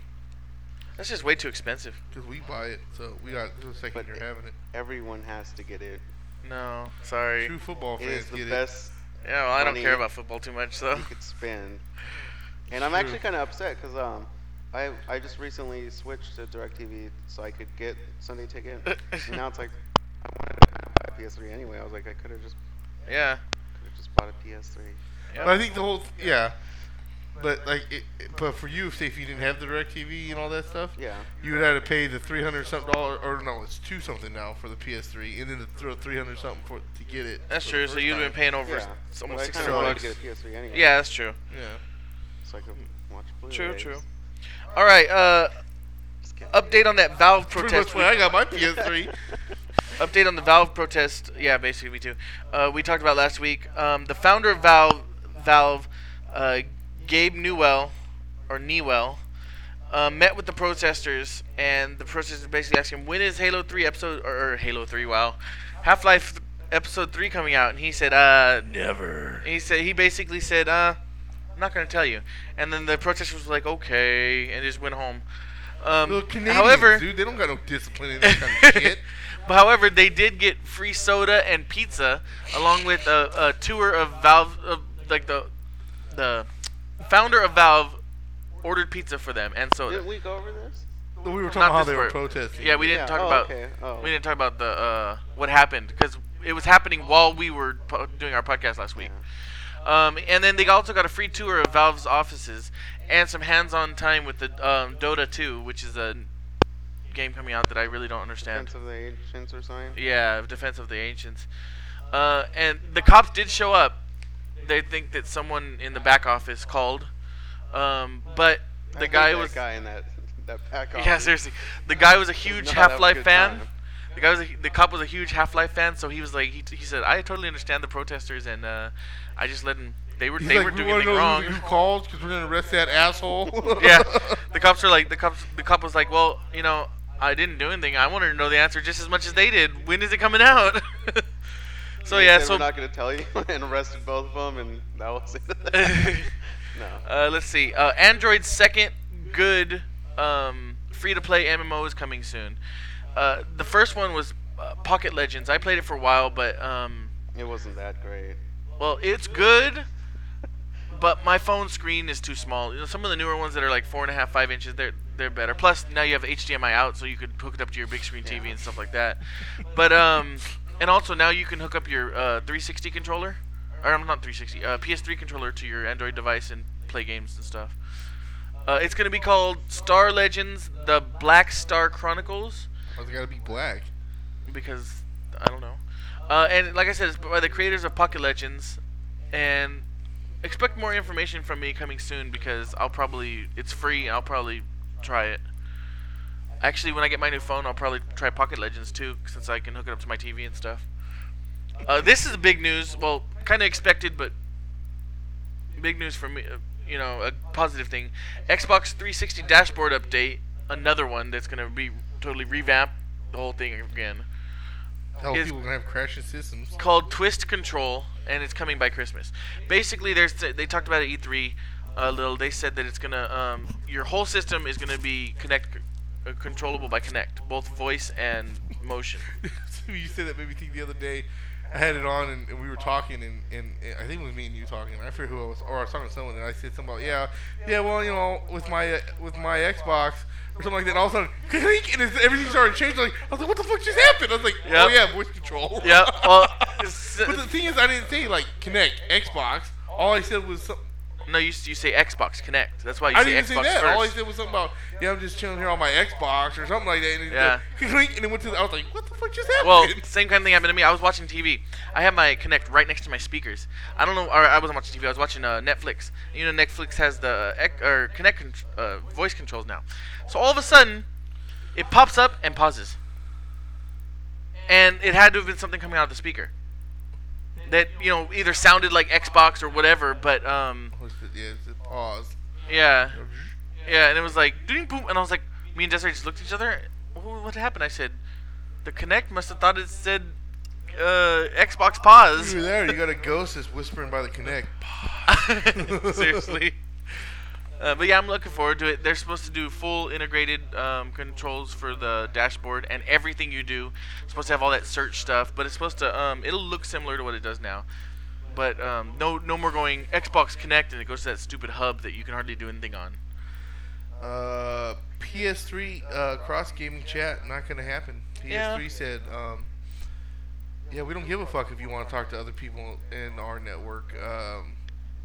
that's just way too expensive. Because we buy it, so we got the second But you're having it. Everyone has to get it. No, sorry. True football fans is the get best Yeah, well, I don't care about football too much, so. you could spend. And I'm actually kind of upset because um, I I just recently switched to DirecTV so I could get Sunday Ticket. [LAUGHS] and now it's like I wanted to kind of buy a PS3 anyway. I was like I could have just Yeah. could have just bought a PS3. Yep. But I think the whole yeah. But like, it, it- but for you, say if you didn't have the DirecTV and all that stuff, Yeah. you would have to pay the three hundred something dollar, or no, it's two something now for the PS3, and then the throw three hundred something for to get it. That's true. So you'd have been paying over yeah. s- almost I six kinda hundred wanted bucks. to get a PS3 anyway. Yeah, that's true. Yeah. So I could watch Blu-rays. True, true. All right. Uh, update on that Valve protest. much when I got my PS3. [LAUGHS] Update on the Valve protest. Yeah, basically me too. Uh, we talked about last week. Um, the founder of Valve, Valve, uh, Gabe Newell, or Newell, uh, met with the protesters, and the protesters basically asked him, "When is Halo 3 episode or, or Halo 3? Wow, Half-Life episode three coming out, and he said, uh, Never. he said he basically said, uh, I'm not gonna tell you. And then the protesters was like, okay, and just went home. Um, however, dude, they don't got no discipline in that kind of [LAUGHS] shit. but however, they did get free soda and pizza, along with a, a tour of Valve, of, like the the founder of Valve ordered pizza for them and so Didn't we go over this? We were talking Not about how they were protesting. Yeah, we didn't Yeah, talk oh, about okay, oh. we didn't talk about the uh, what happened because it was happening while we were po- doing our podcast last week. Um, and then they also got a free tour of Valve's offices and some hands-on time with the um, Dota 2, which is a game coming out that I really don't understand. Defense of the Ancients or something. Yeah, Defense of the Ancients. Uh, and the cops did show up. They think that someone in the back office called, um, but the hate guy that was guy in that that back [LAUGHS] yeah seriously. The guy was a huge [LAUGHS] not Half Life good fan. time. The guy was a, the cop was a huge Half Life fan, so he was like he, he said I totally understand the protesters and uh, I just let them. They were He's they like, were we doing want to anything know wrong. who, who called because we're gonna arrest that asshole. [LAUGHS] yeah, the cops are like the cops. The cop was like, well, you know, I didn't do anything. I wanted to know the answer just as much as they did. When is it coming out? So yeah, so we're not gonna tell you, [LAUGHS] and arrested both of them, and that was it. [LAUGHS] [LAUGHS] no. uh, let's see. Uh, Android's second good um, free-to-play MMO is coming soon. Uh, the first one was uh, Pocket Legends. I played it for a while, but um, It wasn't that great. well, it's good. But my phone screen is too small. You know, some of the newer ones that are like four and a half, five inches, they're they're better. Plus, now you have HDMI out, so you could hook it up to your big screen TV Yeah. and stuff like that. But um, and also now you can hook up your uh, 360 controller, or I'm not 360, uh, PS3 controller to your Android device and play games and stuff. Uh, it's gonna be called Star Legends: The Black Star Chronicles Why's it gotta be black? because I don't know. Uh, and like I said, it's by the creators of Pocket Legends, and expect more information from me coming soon because I'll probably it's free. I'll probably try it. Actually, when I get my new phone, I'll probably try Pocket Legends too, since I can hook it up to my TV and stuff. Uh, this is big news. Well, kind of expected, but big news for me. Uh, you know, a positive thing. Xbox 360 dashboard update. Another one that's gonna be totally revamp the whole thing again. Hell, Is- people gonna have crashing systems. called Twist Control, and it's coming by Christmas. Basically, there's they talked about it at E3 a little. They said that it's gonna um, your whole system is gonna be Kinect controllable by Kinect, both voice and motion. [LAUGHS] you said that made me think the other day. I had it on and, and we were talking and, and, and I think it was me and you talking. I forget who I was, or I was talking to someone and I said something about yeah, yeah. Well, you know, with my uh, with my Xbox or something like that. And all of a sudden, [LAUGHS] and it's, everything started changing. Like I was like, what the fuck just happened? I was like, oh yeah, voice control. yeah. Well, [LAUGHS] but the thing is, I didn't say like Kinect Xbox. All I said was some, no, you you say Xbox Kinect. That's why you I say didn't Xbox say that. first. All I said was something about yeah, I'm just chilling here on my Xbox or something like that. And Yeah. [LAUGHS] and it went to. The, I was like, what the fuck just [LAUGHS] happened? Well, same kind of thing happened to me. I was watching TV. I have my Kinect right next to my speakers. I don't know, or I wasn't watching TV. I was watching uh, Netflix. You know, Netflix has the ec- or Kinect con- uh, voice controls now. So all of a sudden, it pops up and pauses, and it had to have been something coming out of the speaker that you know either sounded like Xbox or whatever. But um, yeah, pause. yeah, yeah, and it was like ding boom, and I was like, me and Desiree just looked at each other. What happened? I said, the Kinect must have thought it said uh, Xbox pause. You were there. You got a ghost that's whispering by the Kinect. [LAUGHS] Seriously. Uh, but yeah, I'm looking forward to it. They're supposed to do full integrated um, controls for the dashboard and everything you do. It's supposed to have all that search stuff, but it's supposed to. Um, it'll look similar to what it does now. But um, no, no more going Xbox Kinect and it goes to that stupid hub that you can hardly do anything on. Uh, PS3 uh, cross gaming chat not gonna happen. PS3 Yeah. said, um, yeah, we don't give a fuck if you want to talk to other people in our network. Um,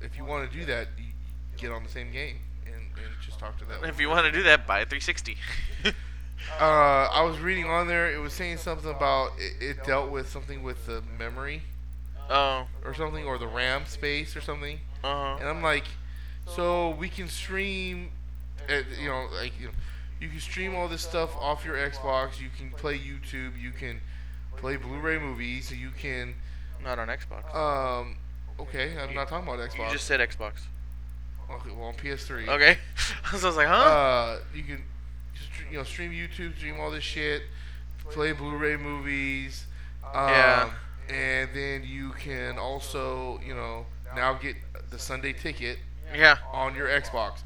if you want to do that, you get on the same game and, and just talk to them. If you want to do that, buy a 360. [LAUGHS] Uh, I was reading on there. It was saying something about it, it dealt with something with the memory oh, or something, or the RAM space or something. uh And. I'm like, so we can stream, uh, you know, like you know, you can stream all this stuff off your Xbox. You can play YouTube. You can play Blu-ray movies. You can, Not on Xbox. um, okay, I'm not talking about Xbox. You just said Xbox. Okay, well on PS3. Okay. [LAUGHS] so I was like, huh? Uh, you can, you know, stream YouTube, stream all this shit, play Blu-ray movies. Um, Yeah. and then you can also, you know, now get the Sunday ticket Yeah, on your Xbox.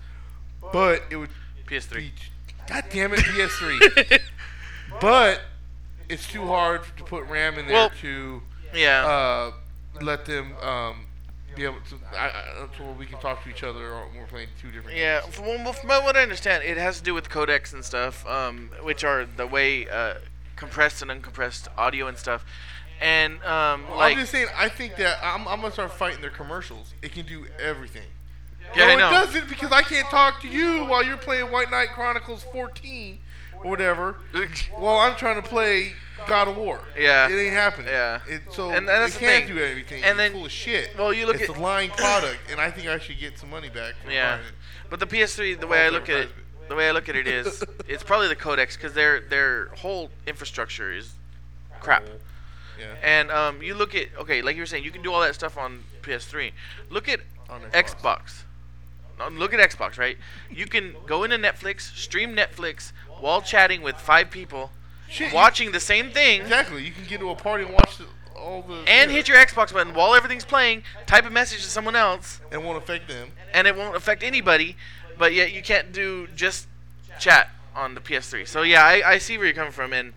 But it would PS3. be, God damn it, PS3. [LAUGHS] but it's too hard to put RAM in there Well- to yeah. uh, let them um, be able to. I, I, that's where we can talk to each other when we're playing two different. Yeah, games. from, well, from what I understand, it has to do with codecs and stuff, um, which are the way uh, compressed and uncompressed audio and stuff. And um, like, I'm just saying. I think that I'm, I'm gonna start fighting their commercials. It can do everything. yeah, no, it doesn't because I can't talk to you while you're playing White Knight Chronicles 14 or whatever. [LAUGHS] well, I'm trying to play God of War. Yeah. It ain't happening. Yeah. It, so And that's it the can't thing. do everything. And it's then- full of shit. well, you look it's at- a lying product, and I think I should get some money back. For Yeah, but the PS3, the way I look at it, the way I look at it is, [LAUGHS] it's probably the codecs because their their whole infrastructure is crap. Yeah. And um, you look at okay, like you were saying, you can do all that stuff on PS3. Look at On Xbox. Xbox. No, Look at Xbox, right? You can go into Netflix, stream Netflix while chatting with five people, Shit, you- watching the same thing, Exactly. You can get to a party and watch the, all the and yeah, hit your Xbox button while everything's playing. Type a message to someone else, and won't affect them. and it won't affect anybody. But yet you can't do just chat on the PS3. So yeah, I, I see where you're coming from, and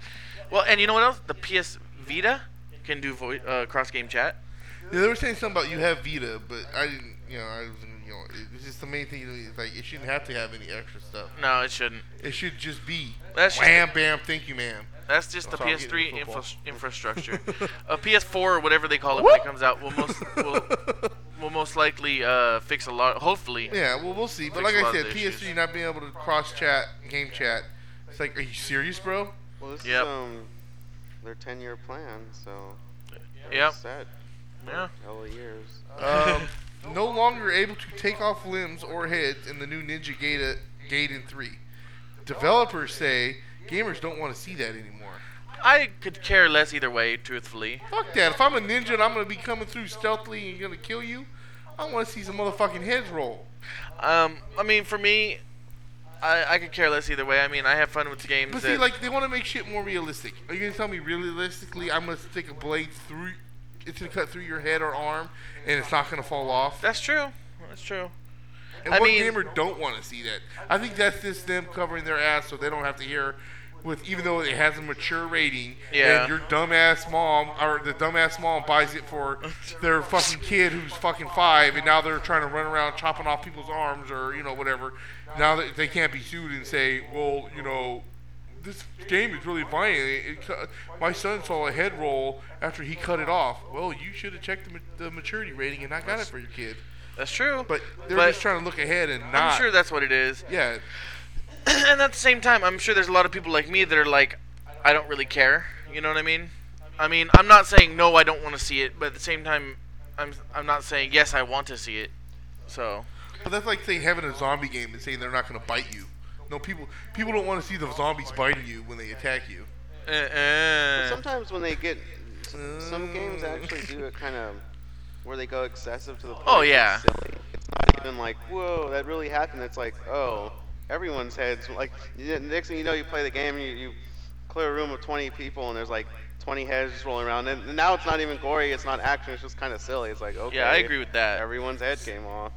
well, and you know what else? The PS Vita can do vo- uh, cross game chat. Yeah, they were saying something about you have Vita, but I didn't. You know, I was. You know, it was just the main thing. is, Like, it shouldn't have to have any extra stuff. No, it shouldn't. It should just be. That's just- wham, bam, thank you, ma'am. That's just the That's how PS3 infra- infrastructure. [LAUGHS] a PS4 or whatever they call it when it comes out will most will, will most likely uh, fix a lot. Hopefully. Yeah, well, we'll see. But like I said, PS3 issues. not being able to cross chat, game chat. It's like, are you serious, bro? Well, this Yep. is um, their 10 year plan, so. they're Yep. Set. Yeah. Hell of years. Um, no longer able to take off limbs or heads in the new Ninja Gaiden, Gaiden 3. Developers say gamers don't want to see that anymore. I could care less either way, truthfully. Fuck that. If I'm a ninja and I'm gonna be coming through stealthily and gonna kill you, I want to see some motherfucking heads roll. Um, I mean, for me, I, I could care less either way. I mean, I have fun with the games. But see, like they want to make shit more realistic. Are you gonna tell me realistically I'm gonna stick a blade through? It's gonna cut through your head or arm, and it's not gonna fall off. that's true. That's true. And I what mean- gamer don't want to see that? I think that's just them covering their ass so they don't have to hear. With even though it has a mature rating, Yeah. and your dumbass mom or the dumbass mom buys it for their fucking kid who's fucking five, and now they're trying to run around chopping off people's arms or you know whatever. Now that they can't be sued and say, well, you know, this game is really violent. It, cu- my son saw a head roll after he cut it off. Well, you should have checked the, the maturity rating and not got it for your kid. That's true. But they're But just trying to look ahead and not. I'm sure that's what it is. Yeah, [CLEARS THROAT] and at the same time, I'm sure there's a lot of people like me that are like, I don't really care. You know what I mean? I mean, I'm not saying no, I don't want to see it, but at the same time, I'm I'm not saying yes, I want to see it. So but that's like saying having a zombie game and saying they're not going to bite you. No, people people don't want to see the zombies biting you when they attack you. uh, uh, sometimes when they get. s- Some games Mm. actually do it kind of. Where they go excessive to the point. Oh, it's yeah. silly. It's not even like, whoa, that really happened. It's like, oh, everyone's heads. Like, y- next thing you know, you play the game, you, you clear a room of 20 people, and there's like 20 heads just rolling around. And now it's not even gory, it's not action, it's just kind of silly. It's like, okay. yeah, I agree with that. Everyone's head came off.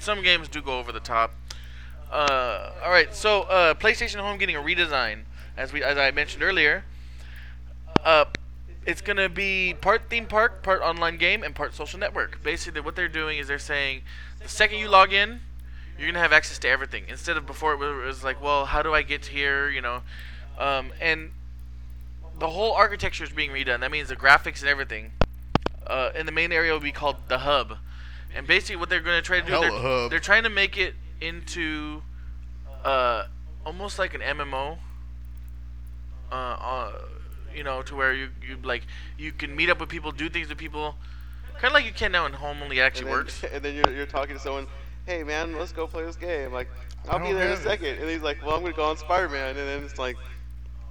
Some games do go over the top. Uh, all right, so uh, PlayStation Home getting a redesign, as we as I mentioned earlier. Uh, it's gonna be part theme park, part online game, and part social network. Basically, what they're doing is they're saying the second you log in, you're gonna have access to everything. Instead of before it was- like, well, how do I get here? You know, um, and the whole architecture is being redone. That means the graphics and everything. Uh, and the main area will be called the hub. And basically, what they're going to try to do, they're, they're trying to make it into uh, almost like an MMO. Uh, uh, you know, to where you, you like you can meet up with people, do things with people, kind of like you can now in home. Only actually and then, works. [LAUGHS] And then you're, you're talking to someone, hey man, let's go play this game. Like, I'll be there in a have it. second. And he's like, well, I'm gonna go on Spider-Man. And then it's like,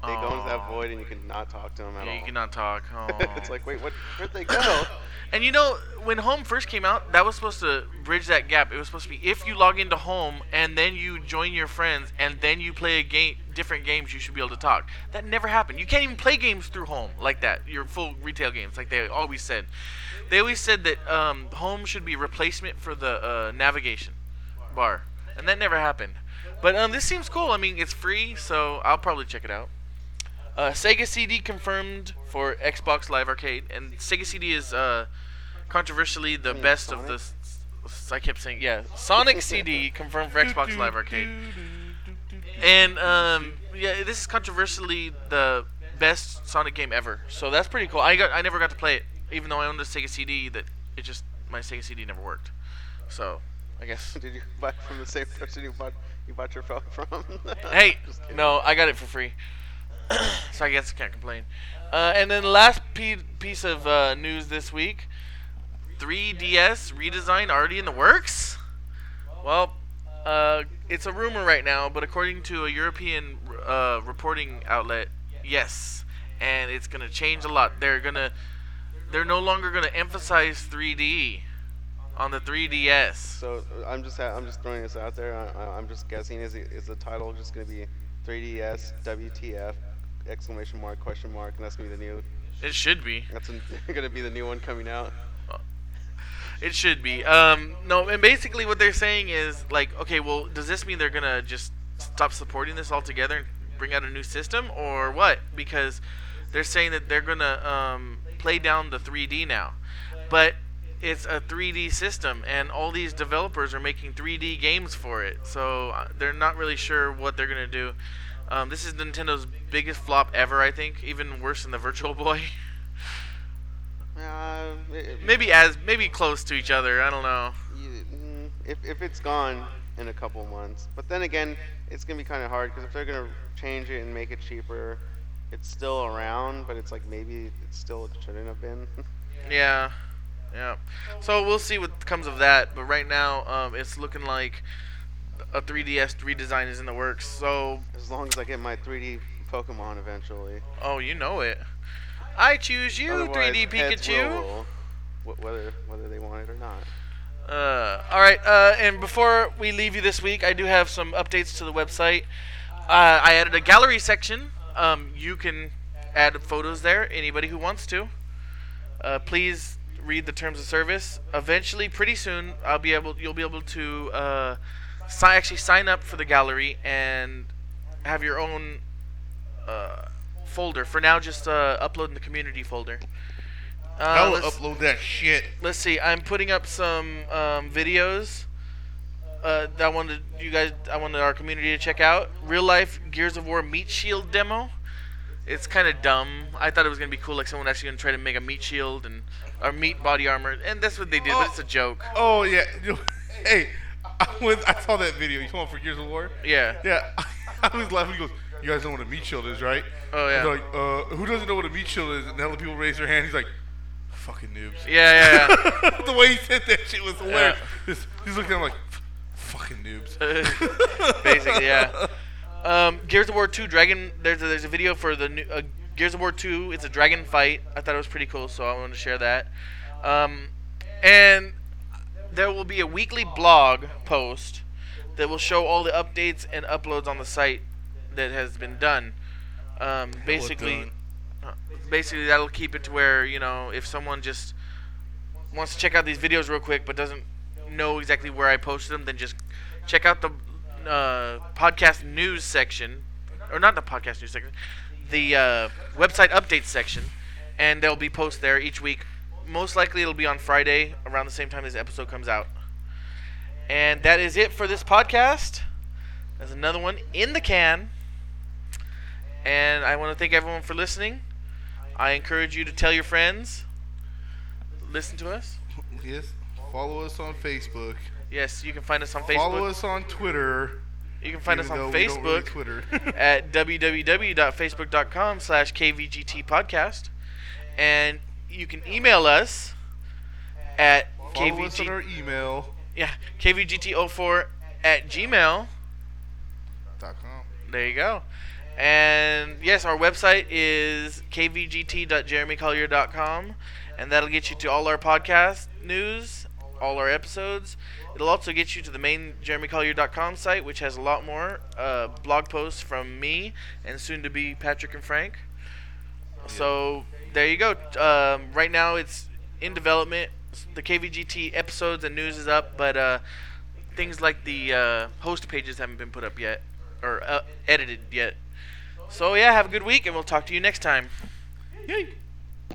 they go into that void and you cannot talk to them at Yeah, all. you cannot talk. [LAUGHS] it's like, wait, what? Where'd they go? [LAUGHS] And you know, when Home first came out, that was supposed to bridge that gap. It was supposed to be if you log into Home and then you join your friends and then you play a game, different games, you should be able to talk. That never happened. You can't even play games through Home like that. Your full retail games, like they always said. They always said that um, Home should be a replacement for the uh, navigation bar, and that never happened. But um, this seems cool. I mean, it's free, so I'll probably check it out. Uh, Sega CD confirmed for Xbox Live Arcade, and Sega CD is uh, controversially the mean best of Sonic? the. s- s- I kept saying, yeah, Sonic CD [LAUGHS] confirmed for Xbox Live Arcade, and um, yeah, this is controversially the best Sonic game ever. So that's pretty cool. I got, I never got to play it, even though I owned a Sega CD. That it just my Sega CD never worked. So I guess. [LAUGHS] Did you buy from the same person you bought you bought your phone from? [LAUGHS] Hey, no, I got it for free, so I guess I can't complain. Uh, and then last pe- piece of uh, news this week: 3DS redesign already in the works. Well, uh, it's a rumor right now, but according to a European uh, reporting outlet, yes, and it's gonna change a lot. They're gonna, they're no longer gonna emphasize 3D on the 3DS. So I'm just ha- I'm just throwing this out there. I, I'm just guessing. Is it, is the title just gonna be 3ds WTF exclamation mark question mark and that's gonna be the new It should be. that's [LAUGHS] gonna be the new one coming out. It should be. Um, no, and basically what they're saying is like, okay, well, does this mean they're gonna just stop supporting this altogether and bring out a new system, or what? Because they're saying that they're gonna um, play down the 3D now, but it's a 3D system, and all these developers are making 3D games for it, so uh, they're not really sure what they're gonna do. Um, this is Nintendo's biggest flop ever, I think, even worse than the Virtual Boy. [LAUGHS] Uh, it- maybe as maybe close to each other. I don't know. mm, if if it's gone in a couple months, but then again, it's gonna be kind of hard because if they're gonna change it and make it cheaper, it's still around, but it's like maybe it still shouldn't have been. [LAUGHS] Yeah, yeah. So we'll see what comes of that. But right now, um, it's looking like a 3DS redesign is in the works. So, as long as I get my 3D Pokemon eventually. oh, you know it. I choose you, Otherwise, 3D heads will Pikachu. whether whether they want it or not. Uh, all right. Uh, and before we leave you this week, I do have some updates to the website. Uh, I added a gallery section. Um, you can add photos there. Anybody who wants to. Uh, please read the terms of service. Eventually, pretty soon, I'll be able. You'll be able to uh, si- actually sign up for the gallery and have your own uh, folder. For now, just uh, upload in the community folder. Uh, Hell, let's- upload that shit. let's see. I'm putting up some um, videos uh, that I wanted you guys, I wanted our community to check out. Real life Gears of War meat shield demo. It's kind of dumb. I thought it was gonna be cool, like someone actually gonna try to make a meat shield and or meat body armor, and that's what they did. But it's a joke. Oh yeah. [LAUGHS] Hey, I, went, I saw that video. You talking about for Gears of War? Yeah. Yeah. [LAUGHS] I was laughing. He goes, "You guys know what a meat shield is, right?" Oh, yeah. They're like, uh, who doesn't know what a meat shield is? And all the people raise their hand. He's like, "Fucking noobs." Yeah, yeah, [LAUGHS] the way he said that shit was hilarious. Yeah. Just- he's looking at him like, "Fucking noobs." [LAUGHS] Basically, yeah. Um, Gears of War 2 Dragon. There's a, there's a video for the new uh, Gears of War 2. It's a dragon fight. I thought it was pretty cool, so I wanted to share that. Um, and there will be a weekly blog post that will show all the updates and uploads on the site that has been done. Um, basically, uh, basically that'll keep it to where you know if someone just wants to check out these videos real quick but doesn't know exactly where I posted them, then just check out the uh, podcast news section, or not the podcast news section, the uh, website updates section, and there'll be posts there each week. Most likely it'll be on Friday around the same time this episode comes out. And that is it for this podcast. There's another one in the can. And I want to thank everyone for listening. I encourage you to tell your friends. Listen to us. [LAUGHS] yes. Follow us on Facebook. Yes, you can find us on Facebook. Follow us on Twitter. You can find us on we don't really Facebook Twitter. [LAUGHS] [LAUGHS] at www.facebook.com slash kvgt podcast. And you can email us at Follow us our email. yeah kvgt04 at gmail. Dot com. There you go. And yes, our website is kvgt.jeremycollier.com, and that'll get you to all our podcast news, all our episodes. It'll also get you to the main jeremycollier.com site, which has a lot more uh, blog posts from me and soon to be Patrick and Frank. So there you go. Um, right now it's in development. The KVGT episodes and news is up, but uh, things like the uh, host pages haven't been put up yet or uh, edited yet. So yeah, have a good week, and we'll talk to you next time. Yay.